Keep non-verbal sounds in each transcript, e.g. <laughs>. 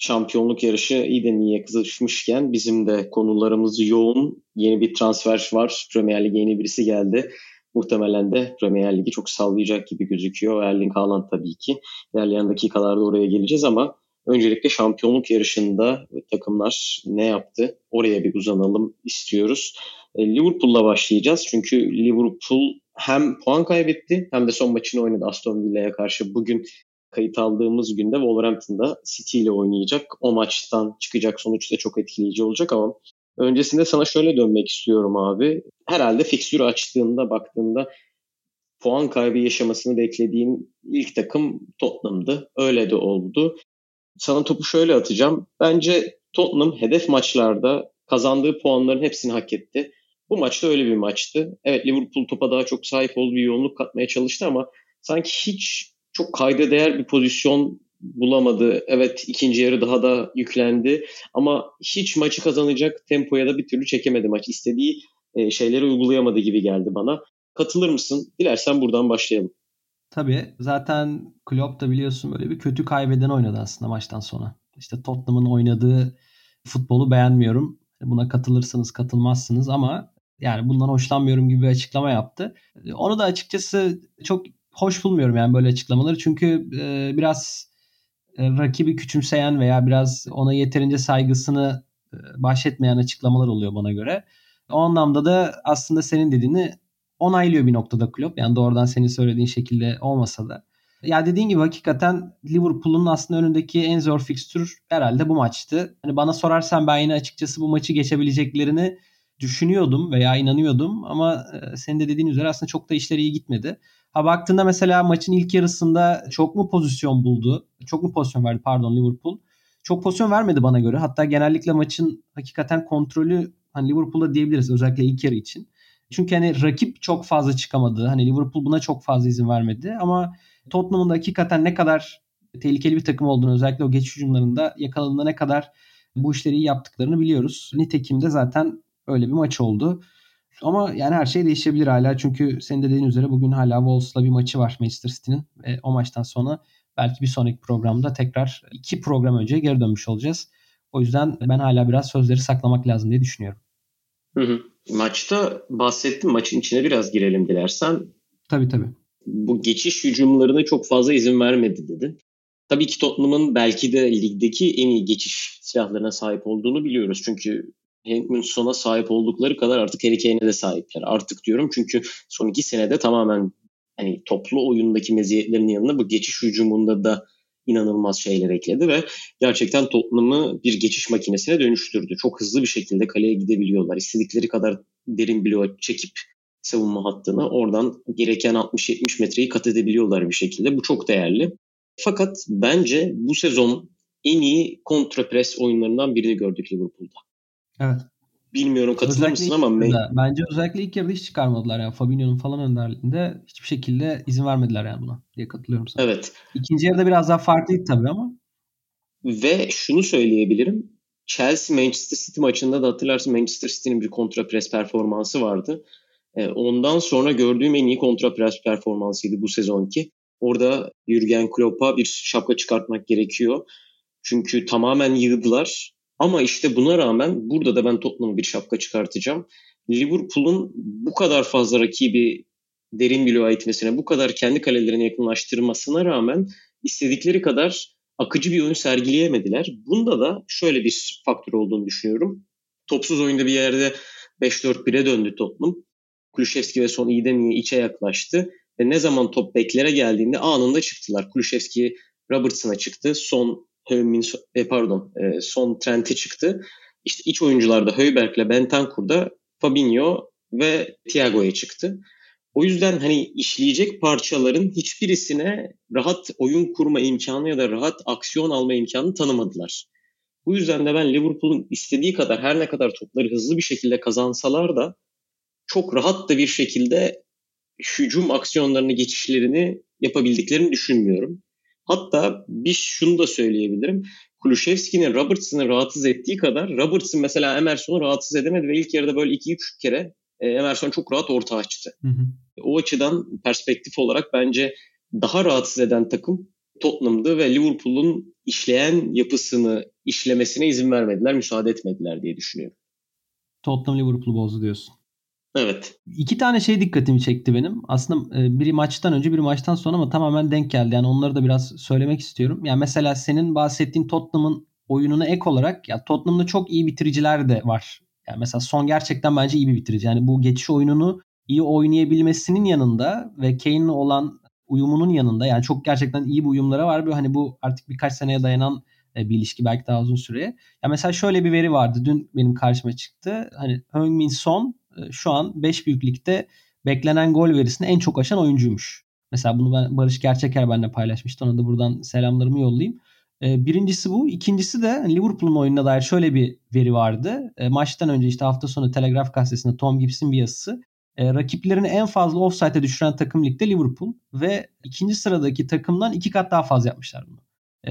şampiyonluk yarışı iyiden iyiye kızışmışken bizim de konularımız yoğun. Yeni bir transfer var. Premier Lig'e yeni birisi geldi. Muhtemelen de Premier Lig'i çok sallayacak gibi gözüküyor. Erling Haaland tabii ki. İlerleyen dakikalarda oraya geleceğiz ama öncelikle şampiyonluk yarışında takımlar ne yaptı? Oraya bir uzanalım istiyoruz. E, Liverpool'la başlayacağız. Çünkü Liverpool hem puan kaybetti hem de son maçını oynadı Aston Villa'ya karşı. Bugün kayıt aldığımız günde Wolverhampton'da City ile oynayacak. O maçtan çıkacak sonuç da çok etkileyici olacak ama öncesinde sana şöyle dönmek istiyorum abi. Herhalde fikstürü açtığında baktığında puan kaybı yaşamasını beklediğin ilk takım Tottenham'dı. Öyle de oldu. Sana topu şöyle atacağım. Bence Tottenham hedef maçlarda kazandığı puanların hepsini hak etti. Bu maçta öyle bir maçtı. Evet Liverpool topa daha çok sahip olduğu bir yoğunluk katmaya çalıştı ama sanki hiç çok kayda değer bir pozisyon bulamadı. Evet ikinci yarı daha da yüklendi ama hiç maçı kazanacak tempoya da bir türlü çekemedi maç. İstediği e, şeyleri uygulayamadı gibi geldi bana. Katılır mısın? Dilersen buradan başlayalım. Tabii. Zaten Klopp da biliyorsun böyle bir kötü kaybeden oynadı aslında maçtan sonra. İşte Tottenham'ın oynadığı futbolu beğenmiyorum. Buna katılırsınız, katılmazsınız ama yani bundan hoşlanmıyorum gibi bir açıklama yaptı. Onu da açıkçası çok hoş bulmuyorum yani böyle açıklamaları. Çünkü e, biraz e, rakibi küçümseyen veya biraz ona yeterince saygısını e, bahşetmeyen açıklamalar oluyor bana göre. O anlamda da aslında senin dediğini onaylıyor bir noktada kulüp. Yani doğrudan senin söylediğin şekilde olmasa da. Ya dediğin gibi hakikaten Liverpool'un aslında önündeki en zor fikstür herhalde bu maçtı. Hani bana sorarsan ben yine açıkçası bu maçı geçebileceklerini düşünüyordum veya inanıyordum ama e, senin de dediğin üzere aslında çok da işleri iyi gitmedi. Ha baktığında mesela maçın ilk yarısında çok mu pozisyon buldu? Çok mu pozisyon verdi pardon Liverpool? Çok pozisyon vermedi bana göre. Hatta genellikle maçın hakikaten kontrolü hani Liverpool'da diyebiliriz özellikle ilk yarı için. Çünkü hani rakip çok fazla çıkamadı. Hani Liverpool buna çok fazla izin vermedi ama Tottenham'ın da hakikaten ne kadar tehlikeli bir takım olduğunu özellikle o geçiş hücumlarında yakaladığında ne kadar bu işleri iyi yaptıklarını biliyoruz. Nitekim de zaten öyle bir maç oldu. Ama yani her şey değişebilir hala. Çünkü senin de dediğin üzere bugün hala Wolves'la bir maçı var Manchester City'nin. Ve o maçtan sonra belki bir sonraki programda tekrar iki program önce geri dönmüş olacağız. O yüzden ben hala biraz sözleri saklamak lazım diye düşünüyorum. Hı hı. Maçta bahsettim. Maçın içine biraz girelim dilersen. Tabii tabii. Bu geçiş hücumlarına çok fazla izin vermedi dedin. Tabii ki Tottenham'ın belki de ligdeki en iyi geçiş silahlarına sahip olduğunu biliyoruz. Çünkü Henkmin Son'a sahip oldukları kadar artık Harry Kane'e de sahipler. Artık diyorum çünkü son iki senede tamamen hani toplu oyundaki meziyetlerinin yanında bu geçiş hücumunda da inanılmaz şeyler ekledi ve gerçekten Tottenham'ı bir geçiş makinesine dönüştürdü. Çok hızlı bir şekilde kaleye gidebiliyorlar. İstedikleri kadar derin blok çekip savunma hattını oradan gereken 60-70 metreyi kat edebiliyorlar bir şekilde. Bu çok değerli. Fakat bence bu sezon en iyi kontrapres oyunlarından birini gördük Liverpool'da. Evet. Bilmiyorum katılır mısın ama yarıda, bence özellikle ilk yarıda hiç çıkarmadılar yani Fabinho'nun falan önderliğinde hiçbir şekilde izin vermediler yani buna diye katılıyorum sana. Evet. İkinci yarıda biraz daha farklıydı tabii ama. Ve şunu söyleyebilirim. Chelsea Manchester City maçında da hatırlarsın Manchester City'nin bir kontra pres performansı vardı. Ee, ondan sonra gördüğüm en iyi kontra pres performansıydı bu sezonki. Orada Jurgen Klopp'a bir şapka çıkartmak gerekiyor. Çünkü tamamen yığdılar ama işte buna rağmen burada da ben Tottenham'a bir şapka çıkartacağım. Liverpool'un bu kadar fazla rakibi derin bloğa itmesine, bu kadar kendi kalelerine yakınlaştırmasına rağmen istedikleri kadar akıcı bir oyun sergileyemediler. Bunda da şöyle bir faktör olduğunu düşünüyorum. Topsuz oyunda bir yerde 5-4-1'e döndü Tottenham. Kulüşevski ve Son iyi içe yaklaştı. Ve ne zaman top beklere geldiğinde anında çıktılar. Kulüşevski Robertson'a çıktı. Son Heung-min e, pardon e, son Trent'e çıktı. İşte iç oyuncularda Höyberg'le Bentancur'da Fabinho ve Thiago'ya çıktı. O yüzden hani işleyecek parçaların hiçbirisine rahat oyun kurma imkanı ya da rahat aksiyon alma imkanı tanımadılar. Bu yüzden de ben Liverpool'un istediği kadar her ne kadar topları hızlı bir şekilde kazansalar da çok rahat da bir şekilde hücum aksiyonlarını, geçişlerini yapabildiklerini düşünmüyorum. Hatta bir şunu da söyleyebilirim. Kulüşevski'nin Robertson'ı rahatsız ettiği kadar Robertson mesela Emerson'u rahatsız edemedi ve ilk yarıda böyle 2-3 kere e, Emerson çok rahat orta açtı. Hı hı. O açıdan perspektif olarak bence daha rahatsız eden takım Tottenham'dı ve Liverpool'un işleyen yapısını işlemesine izin vermediler, müsaade etmediler diye düşünüyorum. Tottenham Liverpool'u bozdu diyorsun. Evet. İki tane şey dikkatimi çekti benim. Aslında e, biri maçtan önce biri maçtan sonra ama tamamen denk geldi. Yani onları da biraz söylemek istiyorum. Yani mesela senin bahsettiğin Tottenham'ın oyununa ek olarak ya Tottenham'da çok iyi bitiriciler de var. Yani mesela Son gerçekten bence iyi bir bitirici. Yani bu geçiş oyununu iyi oynayabilmesinin yanında ve Kane'le olan uyumunun yanında yani çok gerçekten iyi bir uyumları var. Böyle hani bu artık birkaç seneye dayanan e, bir ilişki belki daha uzun süreye. Ya mesela şöyle bir veri vardı dün benim karşıma çıktı. Hani Heung-min Son şu an 5 büyüklükte beklenen gol verisini en çok aşan oyuncuymuş. Mesela bunu ben Barış Gerçeker benimle paylaşmıştı. Ona da buradan selamlarımı yollayayım. E, birincisi bu. İkincisi de Liverpool'un oyununa dair şöyle bir veri vardı. Maçtan önce işte hafta sonu Telegraf gazetesinde Tom Gibbs'in bir yazısı. Rakiplerini en fazla offside'e düşüren takım ligde Liverpool ve ikinci sıradaki takımdan iki kat daha fazla yapmışlar bunu.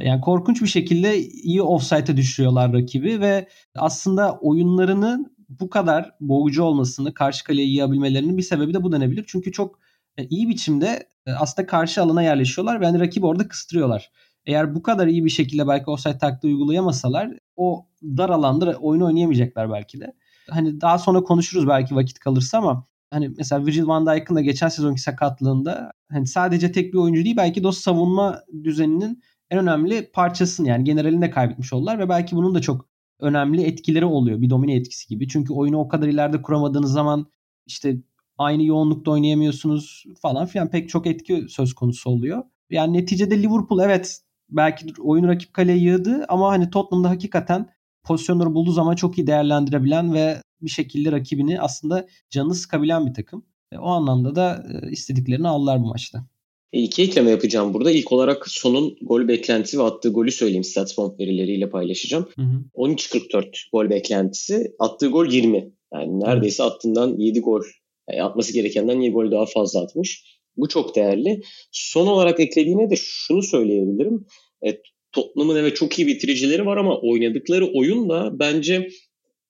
Yani korkunç bir şekilde iyi offside'e düşürüyorlar rakibi ve aslında oyunlarının bu kadar boğucu olmasını, karşı kaleye yiyebilmelerinin bir sebebi de bu denebilir. Çünkü çok e, iyi biçimde e, aslında karşı alana yerleşiyorlar ve hani rakibi orada kıstırıyorlar. Eğer bu kadar iyi bir şekilde belki offside taktiği uygulayamasalar o dar alanda oyunu oynayamayacaklar belki de. Hani daha sonra konuşuruz belki vakit kalırsa ama hani mesela Virgil van Dijk'ın da geçen sezonki sakatlığında hani sadece tek bir oyuncu değil belki de o savunma düzeninin en önemli parçasını yani generalinde kaybetmiş oldular ve belki bunun da çok önemli etkileri oluyor. Bir domine etkisi gibi. Çünkü oyunu o kadar ileride kuramadığınız zaman işte aynı yoğunlukta oynayamıyorsunuz falan filan pek çok etki söz konusu oluyor. Yani neticede Liverpool evet belki oyunu rakip kaleye yığdı ama hani Tottenham'da hakikaten pozisyonları bulduğu zaman çok iyi değerlendirebilen ve bir şekilde rakibini aslında canını sıkabilen bir takım. E, o anlamda da e, istediklerini aldılar bu maçta. E, iki ekleme yapacağım burada. İlk olarak sonun gol beklentisi ve attığı golü söyleyeyim. StatsBomb verileriyle paylaşacağım. 13.44 gol beklentisi. Attığı gol 20. Yani neredeyse attığından 7 gol. Yani atması gerekenden 7 gol daha fazla atmış. Bu çok değerli. Son olarak eklediğine de şunu söyleyebilirim. E, Tottenham'ın evet çok iyi bitiricileri var ama oynadıkları oyun da bence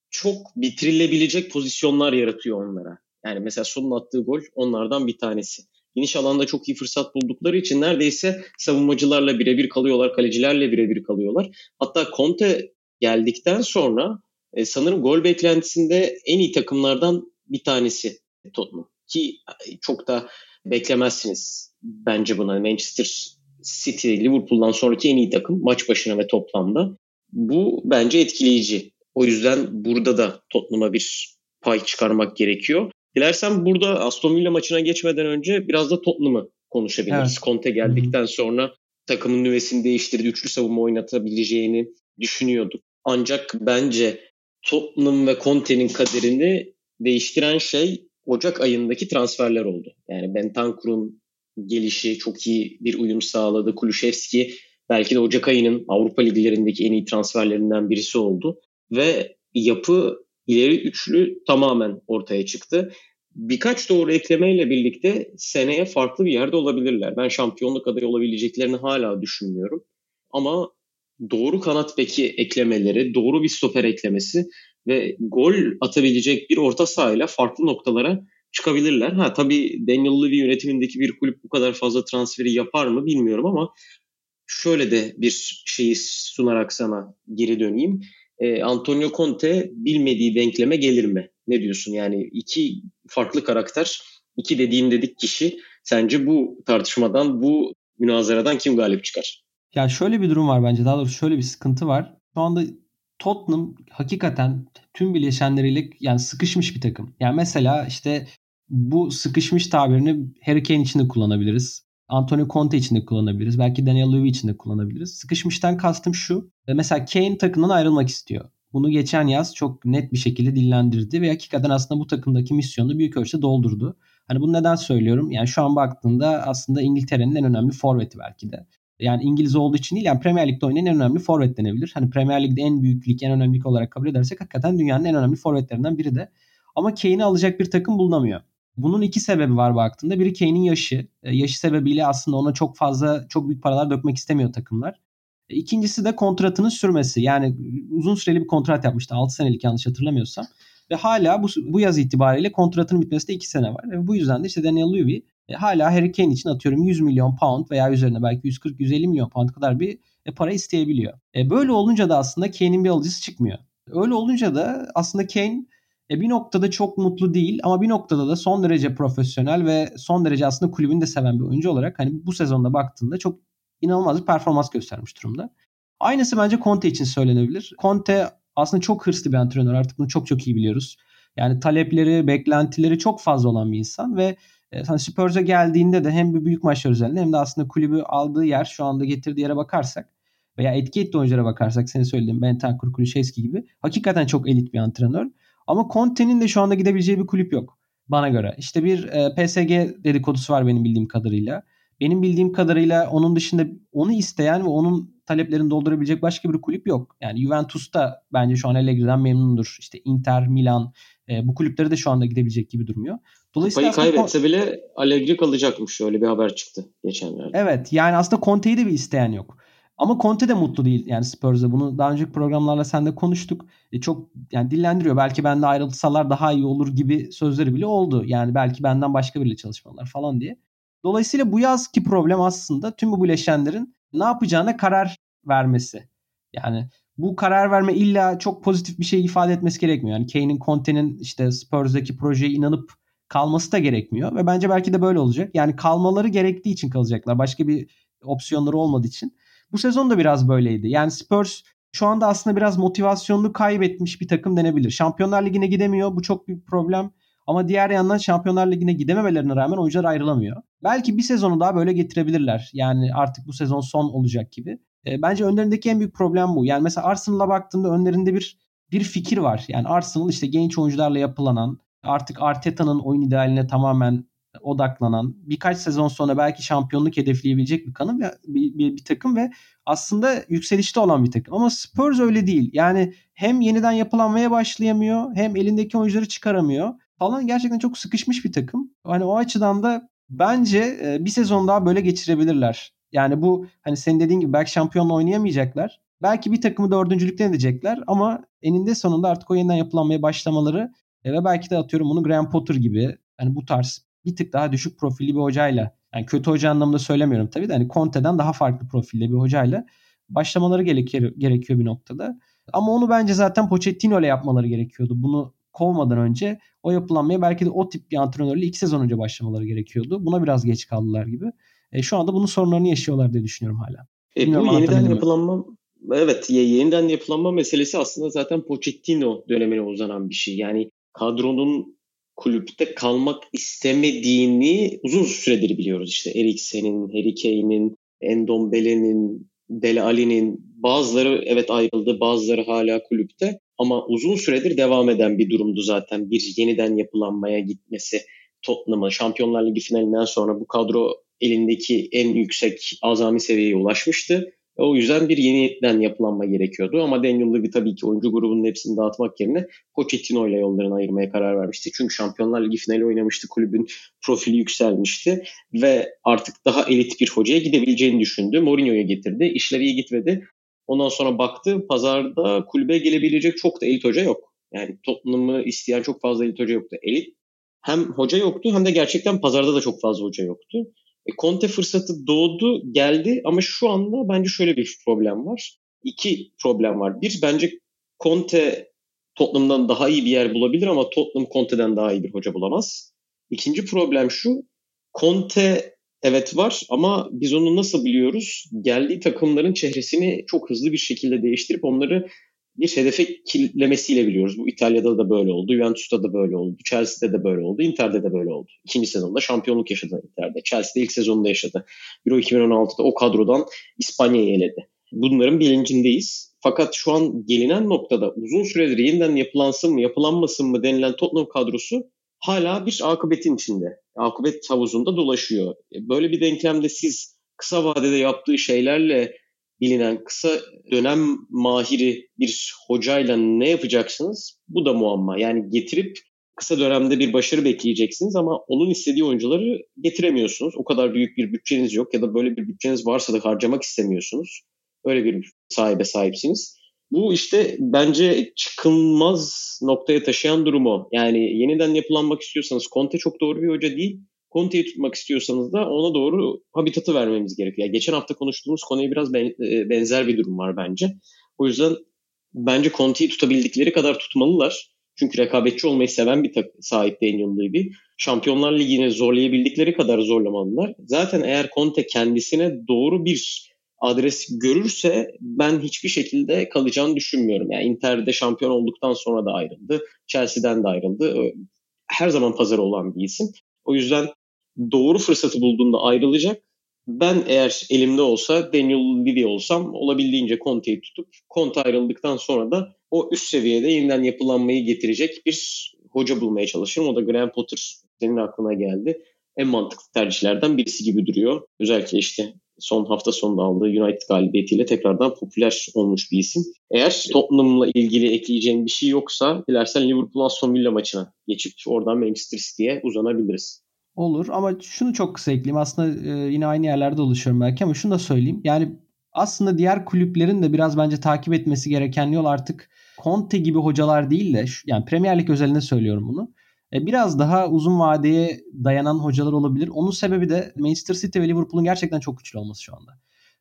çok bitirilebilecek pozisyonlar yaratıyor onlara. Yani mesela sonun attığı gol onlardan bir tanesi geniş alanda çok iyi fırsat buldukları için neredeyse savunmacılarla birebir kalıyorlar, kalecilerle birebir kalıyorlar. Hatta Conte geldikten sonra e, sanırım gol beklentisinde en iyi takımlardan bir tanesi Tottenham. Ki e, çok da beklemezsiniz bence buna. Manchester City, Liverpool'dan sonraki en iyi takım maç başına ve toplamda. Bu bence etkileyici. O yüzden burada da Tottenham'a bir pay çıkarmak gerekiyor. Dilersen burada Aston Villa maçına geçmeden önce biraz da Tottenham'ı konuşabiliriz. Evet. Conte geldikten sonra takımın nüvesini değiştirdi. Üçlü savunma oynatabileceğini düşünüyorduk. Ancak bence Tottenham ve Conte'nin kaderini değiştiren şey Ocak ayındaki transferler oldu. Yani Bentancur'un gelişi çok iyi bir uyum sağladı. Kulüşevski belki de Ocak ayının Avrupa liglerindeki en iyi transferlerinden birisi oldu. Ve yapı ileri üçlü tamamen ortaya çıktı. Birkaç doğru eklemeyle birlikte seneye farklı bir yerde olabilirler. Ben şampiyonluk adayı olabileceklerini hala düşünmüyorum. Ama doğru kanat beki eklemeleri, doğru bir stoper eklemesi ve gol atabilecek bir orta sahayla farklı noktalara çıkabilirler. Ha tabii Daniel Levy yönetimindeki bir kulüp bu kadar fazla transferi yapar mı bilmiyorum ama şöyle de bir şeyi sunarak sana geri döneyim e, Antonio Conte bilmediği denkleme gelir mi? Ne diyorsun? Yani iki farklı karakter, iki dediğim dedik kişi. Sence bu tartışmadan, bu münazaradan kim galip çıkar? Ya şöyle bir durum var bence. Daha doğrusu şöyle bir sıkıntı var. Şu anda Tottenham hakikaten tüm bileşenleriyle yani sıkışmış bir takım. Yani mesela işte bu sıkışmış tabirini Harry Kane için de kullanabiliriz. Antonio Conte için de kullanabiliriz. Belki Daniel Levy için de kullanabiliriz. Sıkışmıştan kastım şu. E, mesela Kane takımdan ayrılmak istiyor. Bunu geçen yaz çok net bir şekilde dillendirdi ve hakikaten aslında bu takımdaki misyonu büyük ölçüde doldurdu. Hani bunu neden söylüyorum? Yani şu an baktığında aslında İngiltere'nin en önemli forveti belki de. Yani İngiliz olduğu için değil yani Premier Lig'de oynayan en önemli forvet denebilir. Hani Premier Lig'de en büyük lig, en önemli lig olarak kabul edersek hakikaten dünyanın en önemli forvetlerinden biri de. Ama Kane'i alacak bir takım bulunamıyor. Bunun iki sebebi var baktığında. Biri Kane'in yaşı. E, yaşı sebebiyle aslında ona çok fazla, çok büyük paralar dökmek istemiyor takımlar. E, ikincisi de kontratının sürmesi. Yani uzun süreli bir kontrat yapmıştı. 6 senelik yanlış hatırlamıyorsam. Ve hala bu, bu yaz itibariyle kontratının bitmesinde 2 sene var. Ve bu yüzden de işte Daniel Levy e, hala Harry Kane için atıyorum 100 milyon pound veya üzerine belki 140-150 milyon pound kadar bir para isteyebiliyor. E, böyle olunca da aslında Kane'in bir alıcısı çıkmıyor. Öyle olunca da aslında Kane e, bir noktada çok mutlu değil ama bir noktada da son derece profesyonel ve son derece aslında kulübünü de seven bir oyuncu olarak hani bu sezonda baktığında çok inanılmaz bir performans göstermiş durumda. Aynısı bence Conte için söylenebilir. Conte aslında çok hırslı bir antrenör artık bunu çok çok iyi biliyoruz. Yani talepleri, beklentileri çok fazla olan bir insan ve e, hani Spurs'a geldiğinde de hem bir büyük maçlar üzerinde hem de aslında kulübü aldığı yer şu anda getirdiği yere bakarsak veya etki ettiği oyunculara bakarsak senin söylediğin Bentancur, Kulüşevski gibi hakikaten çok elit bir antrenör. Ama Conte'nin de şu anda gidebileceği bir kulüp yok bana göre. İşte bir e, PSG dedikodusu var benim bildiğim kadarıyla. Benim bildiğim kadarıyla onun dışında onu isteyen ve onun taleplerini doldurabilecek başka bir kulüp yok. Yani Juventus da bence şu an Allegri'den memnundur. İşte Inter, Milan e, bu kulüpleri de şu anda gidebilecek gibi durmuyor. Dolayısıyla Kupayı kaybetse bile Allegri kalacakmış. Öyle bir haber çıktı geçenlerde. Evet yani aslında Conte'yi de bir isteyen yok. Ama Conte de mutlu değil yani Spurs'da. Bunu daha önceki programlarla sen de konuştuk. E çok yani dillendiriyor. Belki bende ayrılsalar daha iyi olur gibi sözleri bile oldu. Yani belki benden başka biriyle çalışmalar falan diye. Dolayısıyla bu yazki problem aslında tüm bu bileşenlerin ne yapacağına karar vermesi. Yani bu karar verme illa çok pozitif bir şey ifade etmesi gerekmiyor. Yani Kane'in Conte'nin işte Spurs'daki projeye inanıp kalması da gerekmiyor ve bence belki de böyle olacak. Yani kalmaları gerektiği için kalacaklar. Başka bir opsiyonları olmadığı için. Bu sezon da biraz böyleydi. Yani Spurs şu anda aslında biraz motivasyonunu kaybetmiş bir takım denebilir. Şampiyonlar Ligi'ne gidemiyor. Bu çok büyük problem. Ama diğer yandan Şampiyonlar Ligi'ne gidememelerine rağmen oyuncular ayrılamıyor. Belki bir sezonu daha böyle getirebilirler. Yani artık bu sezon son olacak gibi. E, bence önlerindeki en büyük problem bu. Yani mesela Arsenal'a baktığında önlerinde bir bir fikir var. Yani Arsenal işte genç oyuncularla yapılanan, artık Arteta'nın oyun idealine tamamen odaklanan, birkaç sezon sonra belki şampiyonluk hedefleyebilecek bir kanım ve bir, bir, bir takım ve aslında yükselişte olan bir takım. Ama Spurs öyle değil. Yani hem yeniden yapılanmaya başlayamıyor, hem elindeki oyuncuları çıkaramıyor falan gerçekten çok sıkışmış bir takım. Hani o açıdan da bence e, bir sezon daha böyle geçirebilirler. Yani bu hani senin dediğin gibi belki şampiyonla oynayamayacaklar. Belki bir takımı dördüncülükten edecekler ama eninde sonunda artık o yeniden yapılanmaya başlamaları e, ve belki de atıyorum bunu Graham Potter gibi hani bu tarz bir tık daha düşük profilli bir hocayla yani kötü hoca anlamında söylemiyorum tabii de hani Conte'den daha farklı profilde bir hocayla başlamaları gerekiyor, gerekiyor bir noktada. Ama onu bence zaten Pochettino ile yapmaları gerekiyordu. Bunu kovmadan önce o yapılanmaya belki de o tip bir antrenörle iki sezon önce başlamaları gerekiyordu. Buna biraz geç kaldılar gibi. E, şu anda bunun sorunlarını yaşıyorlar diye düşünüyorum hala. E, bu yeniden yapılanma evet yeniden yapılanma meselesi aslında zaten Pochettino dönemine uzanan bir şey. Yani kadronun kulüpte kalmak istemediğini uzun süredir biliyoruz. İşte Eriksen'in, Harry Kane'in, Endombele'nin, Dele Ali'nin bazıları evet ayrıldı, bazıları hala kulüpte ama uzun süredir devam eden bir durumdu zaten bir yeniden yapılanmaya gitmesi. Tottenham'a Şampiyonlar Ligi finalinden sonra bu kadro elindeki en yüksek azami seviyeye ulaşmıştı. O yüzden bir yeniden yapılanma gerekiyordu. Ama Daniel Levy tabii ki oyuncu grubunun hepsini dağıtmak yerine Pochettino ile yollarını ayırmaya karar vermişti. Çünkü Şampiyonlar Ligi finali oynamıştı. Kulübün profili yükselmişti. Ve artık daha elit bir hocaya gidebileceğini düşündü. Mourinho'ya getirdi. İşleri iyi gitmedi. Ondan sonra baktı pazarda kulübe gelebilecek çok da elit hoca yok. Yani Tottenham'ı isteyen çok fazla elit hoca yoktu. Elit hem hoca yoktu hem de gerçekten pazarda da çok fazla hoca yoktu. E, Conte fırsatı doğdu, geldi ama şu anda bence şöyle bir problem var. İki problem var. Bir, bence Conte Tottenham'dan daha iyi bir yer bulabilir ama Tottenham Conte'den daha iyi bir hoca bulamaz. İkinci problem şu, Conte evet var ama biz onu nasıl biliyoruz? Geldiği takımların çehresini çok hızlı bir şekilde değiştirip onları bir hedefe kilitlemesiyle biliyoruz. Bu İtalya'da da böyle oldu, Juventus'ta da böyle oldu, Chelsea'de de böyle oldu, Inter'de de böyle oldu. İkinci sezonda şampiyonluk yaşadı Inter'de. Chelsea'de ilk sezonunda yaşadı. Euro 2016'da o kadrodan İspanya'yı eledi. Bunların bilincindeyiz. Fakat şu an gelinen noktada uzun süredir yeniden yapılansın mı, yapılanmasın mı denilen Tottenham kadrosu hala bir akıbetin içinde. Akıbet havuzunda dolaşıyor. Böyle bir denklemde siz kısa vadede yaptığı şeylerle bilinen kısa dönem mahiri bir hocayla ne yapacaksınız? Bu da muamma. Yani getirip kısa dönemde bir başarı bekleyeceksiniz ama onun istediği oyuncuları getiremiyorsunuz. O kadar büyük bir bütçeniz yok ya da böyle bir bütçeniz varsa da harcamak istemiyorsunuz. Öyle bir sahibe sahipsiniz. Bu işte bence çıkılmaz noktaya taşıyan durumu. Yani yeniden yapılanmak istiyorsanız Conte çok doğru bir hoca değil. Conte'yi tutmak istiyorsanız da ona doğru habitatı vermemiz gerekiyor. Yani geçen hafta konuştuğumuz konuya biraz e, benzer bir durum var bence. O yüzden bence Conte'yi tutabildikleri kadar tutmalılar. Çünkü rekabetçi olmayı seven bir sahip Daniel Levy. Şampiyonlar Ligi'ni zorlayabildikleri kadar zorlamalılar. Zaten eğer Conte kendisine doğru bir adres görürse ben hiçbir şekilde kalacağını düşünmüyorum. Yani Inter'de şampiyon olduktan sonra da ayrıldı. Chelsea'den de ayrıldı. Her zaman pazarı olan bir isim. O yüzden doğru fırsatı bulduğunda ayrılacak. Ben eğer elimde olsa Daniel Levy olsam olabildiğince Conte'yi tutup Conte ayrıldıktan sonra da o üst seviyede yeniden yapılanmayı getirecek bir hoca bulmaya çalışırım. O da Graham Potter senin aklına geldi. En mantıklı tercihlerden birisi gibi duruyor. Özellikle işte son hafta sonunda aldığı United galibiyetiyle tekrardan popüler olmuş bir isim. Eğer Tottenham'la ilgili ekleyeceğin bir şey yoksa dilersen Liverpool Aston Villa maçına geçip oradan Manchester City'ye uzanabiliriz. Olur ama şunu çok kısa ekleyeyim. Aslında e, yine aynı yerlerde oluşuyorum belki ama şunu da söyleyeyim. Yani aslında diğer kulüplerin de biraz bence takip etmesi gereken yol artık Conte gibi hocalar değil de yani Premier Lig özelinde söylüyorum bunu. E, biraz daha uzun vadeye dayanan hocalar olabilir. Onun sebebi de Manchester City ve Liverpool'un gerçekten çok güçlü olması şu anda.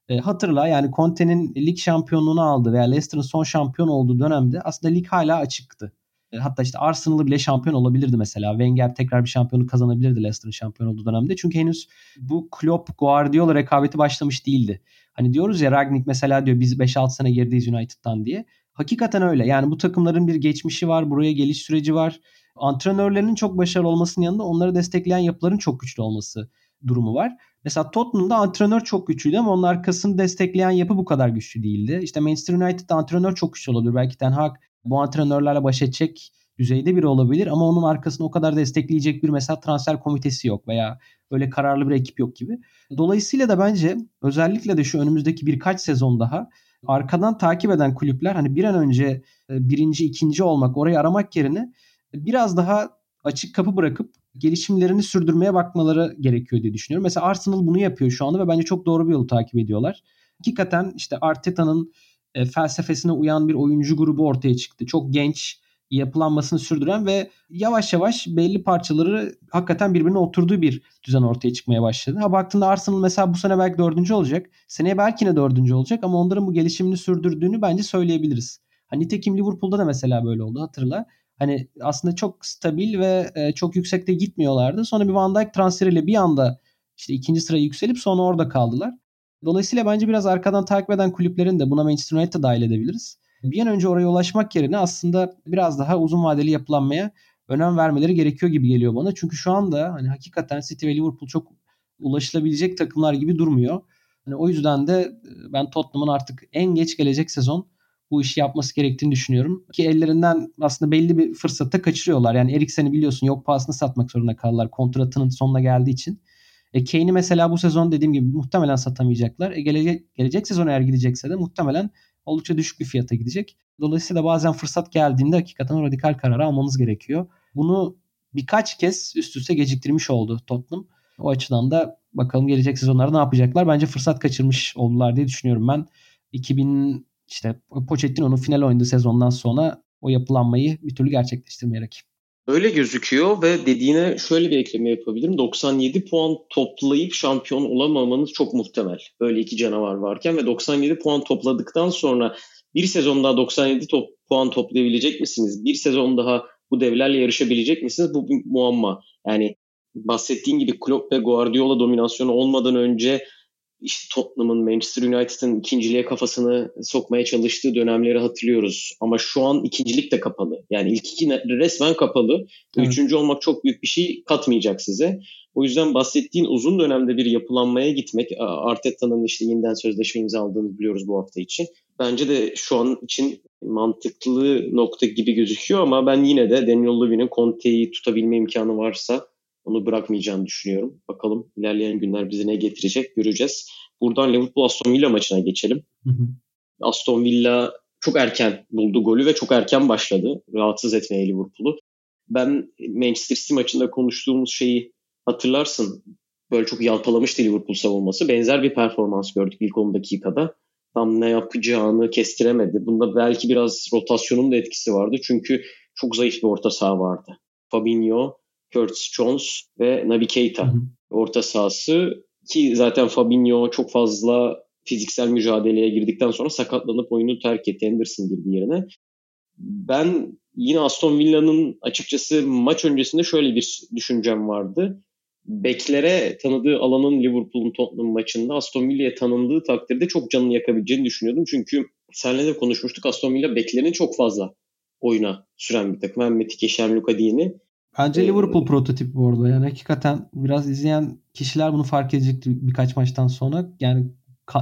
E, hatırla yani Conte'nin lig şampiyonluğunu aldı veya Leicester'ın son şampiyon olduğu dönemde aslında lig hala açıktı. E, hatta işte Arsenal'ı bile şampiyon olabilirdi mesela. Wenger tekrar bir şampiyonluk kazanabilirdi Leicester'ın şampiyon olduğu dönemde. Çünkü henüz bu Klopp Guardiola rekabeti başlamış değildi. Hani diyoruz ya Ragnik mesela diyor biz 5-6 sene gerideyiz United'dan diye. Hakikaten öyle. Yani bu takımların bir geçmişi var, buraya geliş süreci var. Antrenörlerinin çok başarılı olmasının yanında onları destekleyen yapıların çok güçlü olması durumu var. Mesela Tottenham'da antrenör çok güçlüydü ama onun arkasını destekleyen yapı bu kadar güçlü değildi. İşte Manchester United'da antrenör çok güçlü olabilir. Belki Ten Hag bu antrenörlerle baş edecek düzeyde biri olabilir ama onun arkasını o kadar destekleyecek bir mesela transfer komitesi yok veya öyle kararlı bir ekip yok gibi. Dolayısıyla da bence özellikle de şu önümüzdeki birkaç sezon daha arkadan takip eden kulüpler hani bir an önce e, birinci, ikinci olmak, orayı aramak yerine biraz daha açık kapı bırakıp gelişimlerini sürdürmeye bakmaları gerekiyor diye düşünüyorum. Mesela Arsenal bunu yapıyor şu anda ve bence çok doğru bir yolu takip ediyorlar. Hakikaten işte Arteta'nın e, felsefesine uyan bir oyuncu grubu ortaya çıktı. Çok genç, yapılanmasını sürdüren ve yavaş yavaş belli parçaları hakikaten birbirine oturduğu bir düzen ortaya çıkmaya başladı. Ha baktığında Arsenal mesela bu sene belki dördüncü olacak. Seneye belki yine dördüncü olacak ama onların bu gelişimini sürdürdüğünü bence söyleyebiliriz. Hani nitekim Liverpool'da da mesela böyle oldu hatırla. Hani aslında çok stabil ve e, çok yüksekte gitmiyorlardı. Sonra bir Van Dijk transferiyle bir anda işte ikinci sıraya yükselip sonra orada kaldılar. Dolayısıyla bence biraz arkadan takip eden kulüplerin de buna Manchester United'ı dahil edebiliriz. Bir an önce oraya ulaşmak yerine aslında biraz daha uzun vadeli yapılanmaya önem vermeleri gerekiyor gibi geliyor bana. Çünkü şu anda hani hakikaten City ve Liverpool çok ulaşılabilecek takımlar gibi durmuyor. Hani o yüzden de e, ben Tottenham'ın artık en geç gelecek sezon bu işi yapması gerektiğini düşünüyorum. Ki ellerinden aslında belli bir fırsatta kaçırıyorlar. Yani Eriksen'i biliyorsun yok pahasına satmak zorunda kaldılar kontratının sonuna geldiği için. E Kane'i mesela bu sezon dediğim gibi muhtemelen satamayacaklar. E gelecek, gelecek sezon eğer gidecekse de muhtemelen oldukça düşük bir fiyata gidecek. Dolayısıyla bazen fırsat geldiğinde hakikaten radikal karar almanız gerekiyor. Bunu birkaç kez üst üste geciktirmiş oldu Tottenham. O açıdan da bakalım gelecek sezonlarda ne yapacaklar. Bence fırsat kaçırmış oldular diye düşünüyorum ben. 2000 işte Pochettino'nun final oynadığı sezondan sonra o yapılanmayı bir türlü gerçekleştirmeyerek. Öyle gözüküyor ve dediğine şöyle bir ekleme yapabilirim. 97 puan toplayıp şampiyon olamamanız çok muhtemel. Böyle iki canavar varken ve 97 puan topladıktan sonra bir sezon daha 97 top, puan toplayabilecek misiniz? Bir sezon daha bu devlerle yarışabilecek misiniz? Bu bir muamma. Yani bahsettiğin gibi Klopp ve Guardiola dominasyonu olmadan önce işte Tottenham'ın, Manchester United'ın ikinciliğe kafasını sokmaya çalıştığı dönemleri hatırlıyoruz. Ama şu an ikincilik de kapalı. Yani ilk iki resmen kapalı. Evet. Üçüncü olmak çok büyük bir şey katmayacak size. O yüzden bahsettiğin uzun dönemde bir yapılanmaya gitmek, Arteta'nın işte yeniden sözleşme imzaladığını biliyoruz bu hafta için. Bence de şu an için mantıklı nokta gibi gözüküyor ama ben yine de Daniel Levy'nin Conte'yi tutabilme imkanı varsa Onu bırakmayacağını düşünüyorum. Bakalım ilerleyen günler bize ne getirecek göreceğiz. Buradan Liverpool Aston Villa maçına geçelim. Hı hı. Aston Villa çok erken buldu golü ve çok erken başladı. Rahatsız etmeye Liverpool'u. Ben Manchester City maçında konuştuğumuz şeyi hatırlarsın. Böyle çok yalpalamıştı Liverpool savunması. Benzer bir performans gördük ilk 10 dakikada. Tam ne yapacağını kestiremedi. Bunda belki biraz rotasyonun da etkisi vardı. Çünkü çok zayıf bir orta saha vardı. Fabinho, Curtis Jones ve Naby Keita hı hı. orta sahası ki zaten Fabinho çok fazla fiziksel mücadeleye girdikten sonra sakatlanıp oyunu terk etti. Anderson girdi yerine. Ben yine Aston Villa'nın açıkçası maç öncesinde şöyle bir düşüncem vardı. Beklere tanıdığı alanın Liverpool'un Tottenham maçında Aston Villa'ya tanındığı takdirde çok canını yakabileceğini düşünüyordum. Çünkü senle de konuşmuştuk Aston Villa beklerini çok fazla oyuna süren bir takım. Hem Metike hem Luka Dini. Bence ee, Liverpool prototipi bu arada. Yani hakikaten biraz izleyen kişiler bunu fark edecektir birkaç maçtan sonra. Yani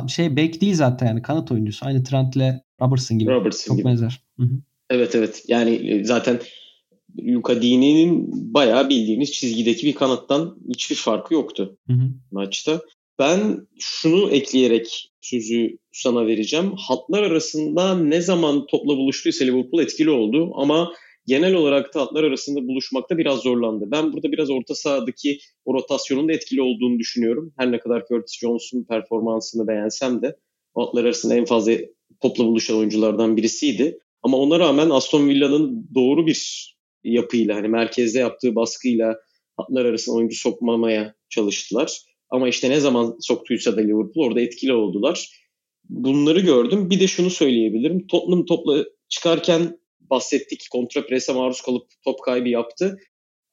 şey bek değil zaten yani kanat oyuncusu. Aynı Trent'le Robertson gibi. Robertson Çok gibi. benzer. Hı-hı. Evet evet. Yani e, zaten Luka Dini'nin bayağı bildiğimiz çizgideki bir kanattan hiçbir farkı yoktu Hı-hı. maçta. Ben şunu ekleyerek sözü sana vereceğim. Hatlar arasında ne zaman topla buluştuysa Liverpool etkili oldu ama genel olarak da arasında buluşmakta biraz zorlandı. Ben burada biraz orta sahadaki o rotasyonun da etkili olduğunu düşünüyorum. Her ne kadar Curtis Jones'un performansını beğensem de hatlar arasında en fazla topla buluşan oyunculardan birisiydi. Ama ona rağmen Aston Villa'nın doğru bir yapıyla hani merkezde yaptığı baskıyla hatlar arasında oyuncu sokmamaya çalıştılar. Ama işte ne zaman soktuysa da Liverpool orada etkili oldular. Bunları gördüm. Bir de şunu söyleyebilirim. Tottenham topla çıkarken bahsettik kontra prese maruz kalıp top kaybı yaptı.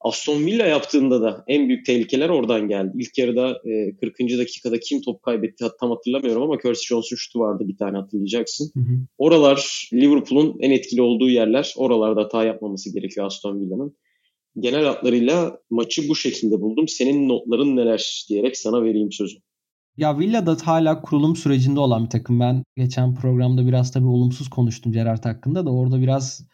Aston Villa yaptığında da en büyük tehlikeler oradan geldi. İlk yarıda e, 40. dakikada kim top kaybetti tam hatırlamıyorum ama Curtis Jones'un şutu vardı bir tane hatırlayacaksın. Hı hı. Oralar Liverpool'un en etkili olduğu yerler. Oralarda hata yapmaması gerekiyor Aston Villa'nın. Genel hatlarıyla maçı bu şekilde buldum. Senin notların neler diyerek sana vereyim sözü. Ya Villa da hala kurulum sürecinde olan bir takım. Ben geçen programda biraz tabii olumsuz konuştum Gerrard hakkında da orada biraz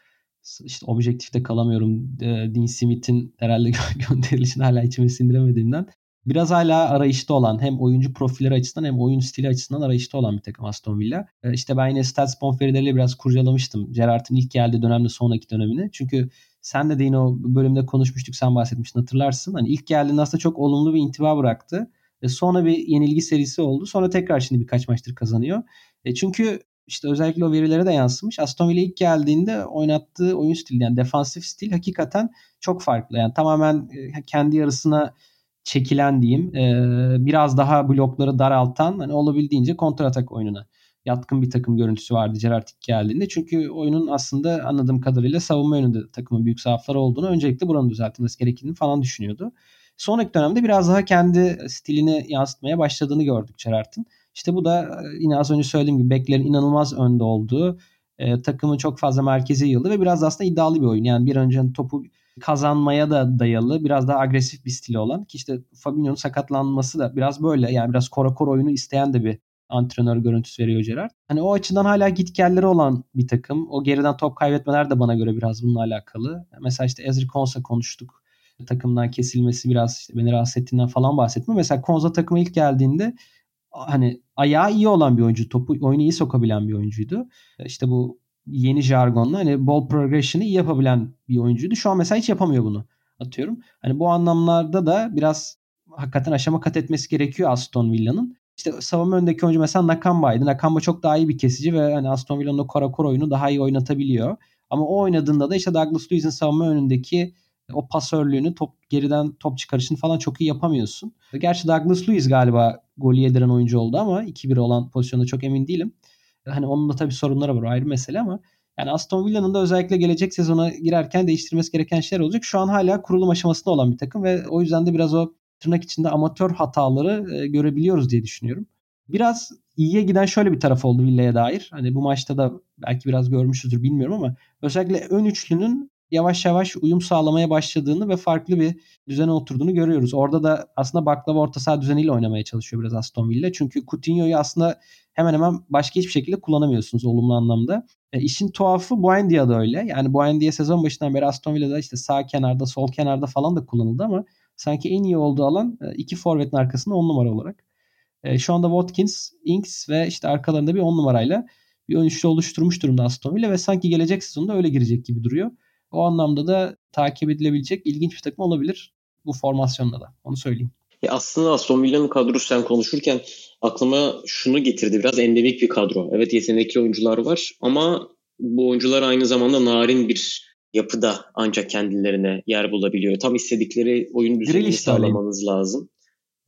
işte objektifte kalamıyorum. Dean Smith'in herhalde <laughs> gönderilişini hala içime sindiremediğimden biraz hala arayışta olan hem oyuncu profilleri açısından hem oyun stili açısından arayışta olan bir takım Aston Villa. İşte ben yine StatsBomb verileriyle biraz kurcalamıştım. Gerrard'ın ilk geldiği dönemde sonraki dönemini. Çünkü sen de yine o bölümde konuşmuştuk sen bahsetmiştin hatırlarsın. Hani ilk geldiğinde aslında çok olumlu bir intiba bıraktı. E sonra bir yenilgi serisi oldu. Sonra tekrar şimdi birkaç maçtır kazanıyor. E çünkü işte özellikle o verilere de yansımış. Aston Villa ilk geldiğinde oynattığı oyun stili yani defansif stil hakikaten çok farklı. Yani tamamen e, kendi yarısına çekilen diyeyim. Biraz daha blokları daraltan hani olabildiğince kontratak oyununa yatkın bir takım görüntüsü vardı Gerrard ilk geldiğinde. Çünkü oyunun aslında anladığım kadarıyla savunma yönünde takımın büyük zaafları olduğunu öncelikle buranın düzeltilmesi gerektiğini falan düşünüyordu. Sonraki dönemde biraz daha kendi stilini yansıtmaya başladığını gördük Gerrard'ın. İşte bu da e, yine az önce söylediğim gibi beklerin inanılmaz önde olduğu e, takımın çok fazla merkeze yıldı ve biraz aslında iddialı bir oyun. Yani bir önce topu kazanmaya da dayalı biraz daha agresif bir stili olan ki işte Fabinho'nun sakatlanması da biraz böyle yani biraz kora kora oyunu isteyen de bir antrenör görüntüsü veriyor Gerard. Hani o açıdan hala gitgelleri olan bir takım. O geriden top kaybetmeler de bana göre biraz bununla alakalı. Mesela işte Ezri Konsa konuştuk. Takımdan kesilmesi biraz işte beni rahatsız ettiğinden falan bahsettim. Mesela Konza takıma ilk geldiğinde hani ayağı iyi olan bir oyuncu, topu oyunu iyi sokabilen bir oyuncuydu. İşte bu yeni jargonla hani ball progression'ı iyi yapabilen bir oyuncuydu. Şu an mesela hiç yapamıyor bunu. Atıyorum. Hani bu anlamlarda da biraz hakikaten aşama kat etmesi gerekiyor Aston Villa'nın. İşte savunma önündeki oyuncu mesela Nakamba'ydı. Nakamba çok daha iyi bir kesici ve hani Aston Villa'nın o kara kor oyunu daha iyi oynatabiliyor. Ama o oynadığında da işte Douglas Luiz'in savunma önündeki o pasörlüğünü, top geriden top çıkarışını falan çok iyi yapamıyorsun. Gerçi Douglas Luiz galiba golü yediren oyuncu oldu ama 2-1 olan pozisyonda çok emin değilim. Hani onun da tabii sorunları var ayrı mesele ama yani Aston Villa'nın da özellikle gelecek sezona girerken değiştirmesi gereken şeyler olacak. Şu an hala kurulum aşamasında olan bir takım ve o yüzden de biraz o tırnak içinde amatör hataları e, görebiliyoruz diye düşünüyorum. Biraz iyiye giden şöyle bir taraf oldu Villa'ya dair. Hani bu maçta da belki biraz görmüşüzdür bilmiyorum ama özellikle ön üçlünün yavaş yavaş uyum sağlamaya başladığını ve farklı bir düzene oturduğunu görüyoruz. Orada da aslında baklava orta saha düzeniyle oynamaya çalışıyor biraz Aston Villa. Çünkü Coutinho'yu aslında hemen hemen başka hiçbir şekilde kullanamıyorsunuz olumlu anlamda. E, işin tuhafı Buendia da öyle. Yani Buendia sezon başından beri Aston Villa'da işte sağ kenarda, sol kenarda falan da kullanıldı ama sanki en iyi olduğu alan e, iki forvetin arkasında 10 numara olarak. E, şu anda Watkins, Inks ve işte arkalarında bir 10 numarayla bir ön üçlü oluşturmuş durumda Aston Villa ve sanki gelecek sezonda öyle girecek gibi duruyor. O anlamda da takip edilebilecek ilginç bir takım olabilir bu formasyonda da. Onu söyleyeyim. Ya aslında Aston Villa'nın kadrosu sen konuşurken aklıma şunu getirdi. Biraz endemik bir kadro. Evet yetenekli oyuncular var ama bu oyuncular aynı zamanda narin bir yapıda ancak kendilerine yer bulabiliyor. Tam istedikleri oyun düzenini sağlamanız lazım.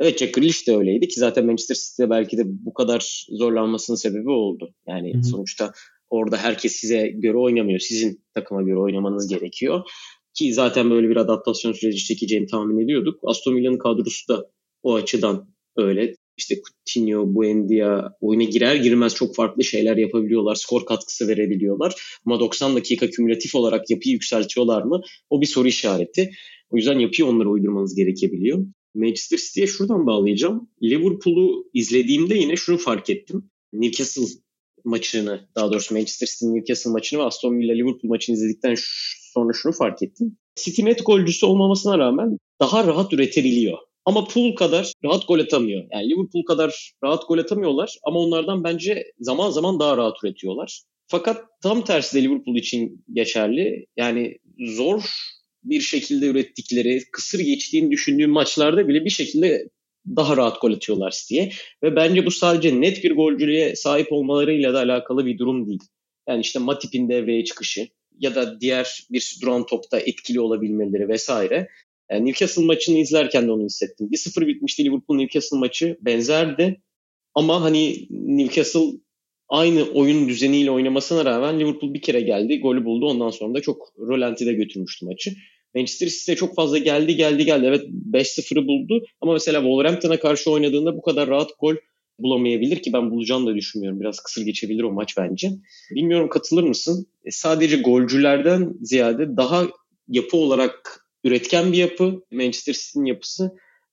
Evet Jack Grealish de öyleydi ki zaten Manchester City'de belki de bu kadar zorlanmasının sebebi oldu. Yani Hı-hı. sonuçta orada herkes size göre oynamıyor. Sizin takıma göre oynamanız gerekiyor. Ki zaten böyle bir adaptasyon süreci çekeceğini tahmin ediyorduk. Aston Villa'nın kadrosu da o açıdan öyle. İşte Coutinho, Buendia oyuna girer girmez çok farklı şeyler yapabiliyorlar. Skor katkısı verebiliyorlar. Ama 90 dakika kümülatif olarak yapıyı yükseltiyorlar mı? O bir soru işareti. O yüzden yapıyı onlara uydurmanız gerekebiliyor. Manchester City'ye şuradan bağlayacağım. Liverpool'u izlediğimde yine şunu fark ettim. Newcastle maçını, daha doğrusu Manchester City Newcastle maçını ve Aston Villa Liverpool maçını izledikten sonra şunu fark ettim. City net golcüsü olmamasına rağmen daha rahat üretebiliyor. Ama Pool kadar rahat gol atamıyor. Yani Liverpool kadar rahat gol atamıyorlar ama onlardan bence zaman zaman daha rahat üretiyorlar. Fakat tam tersi de Liverpool için geçerli. Yani zor bir şekilde ürettikleri, kısır geçtiğini düşündüğüm maçlarda bile bir şekilde daha rahat gol atıyorlar diye. Ve bence bu sadece net bir golcülüğe sahip olmalarıyla da alakalı bir durum değil. Yani işte Matip'in devreye çıkışı ya da diğer bir duran topta etkili olabilmeleri vesaire. Yani Newcastle maçını izlerken de onu hissettim. 1-0 bitmişti Liverpool Newcastle maçı benzerdi. Ama hani Newcastle aynı oyun düzeniyle oynamasına rağmen Liverpool bir kere geldi, golü buldu. Ondan sonra da çok rolantide götürmüştü maçı. Manchester City'de çok fazla geldi geldi geldi. Evet 5-0'ı buldu ama mesela Wolverhampton'a karşı oynadığında bu kadar rahat gol bulamayabilir ki ben bulacağını da düşünmüyorum. Biraz kısır geçebilir o maç bence. Bilmiyorum katılır mısın? E, sadece golcülerden ziyade daha yapı olarak üretken bir yapı Manchester City'nin yapısı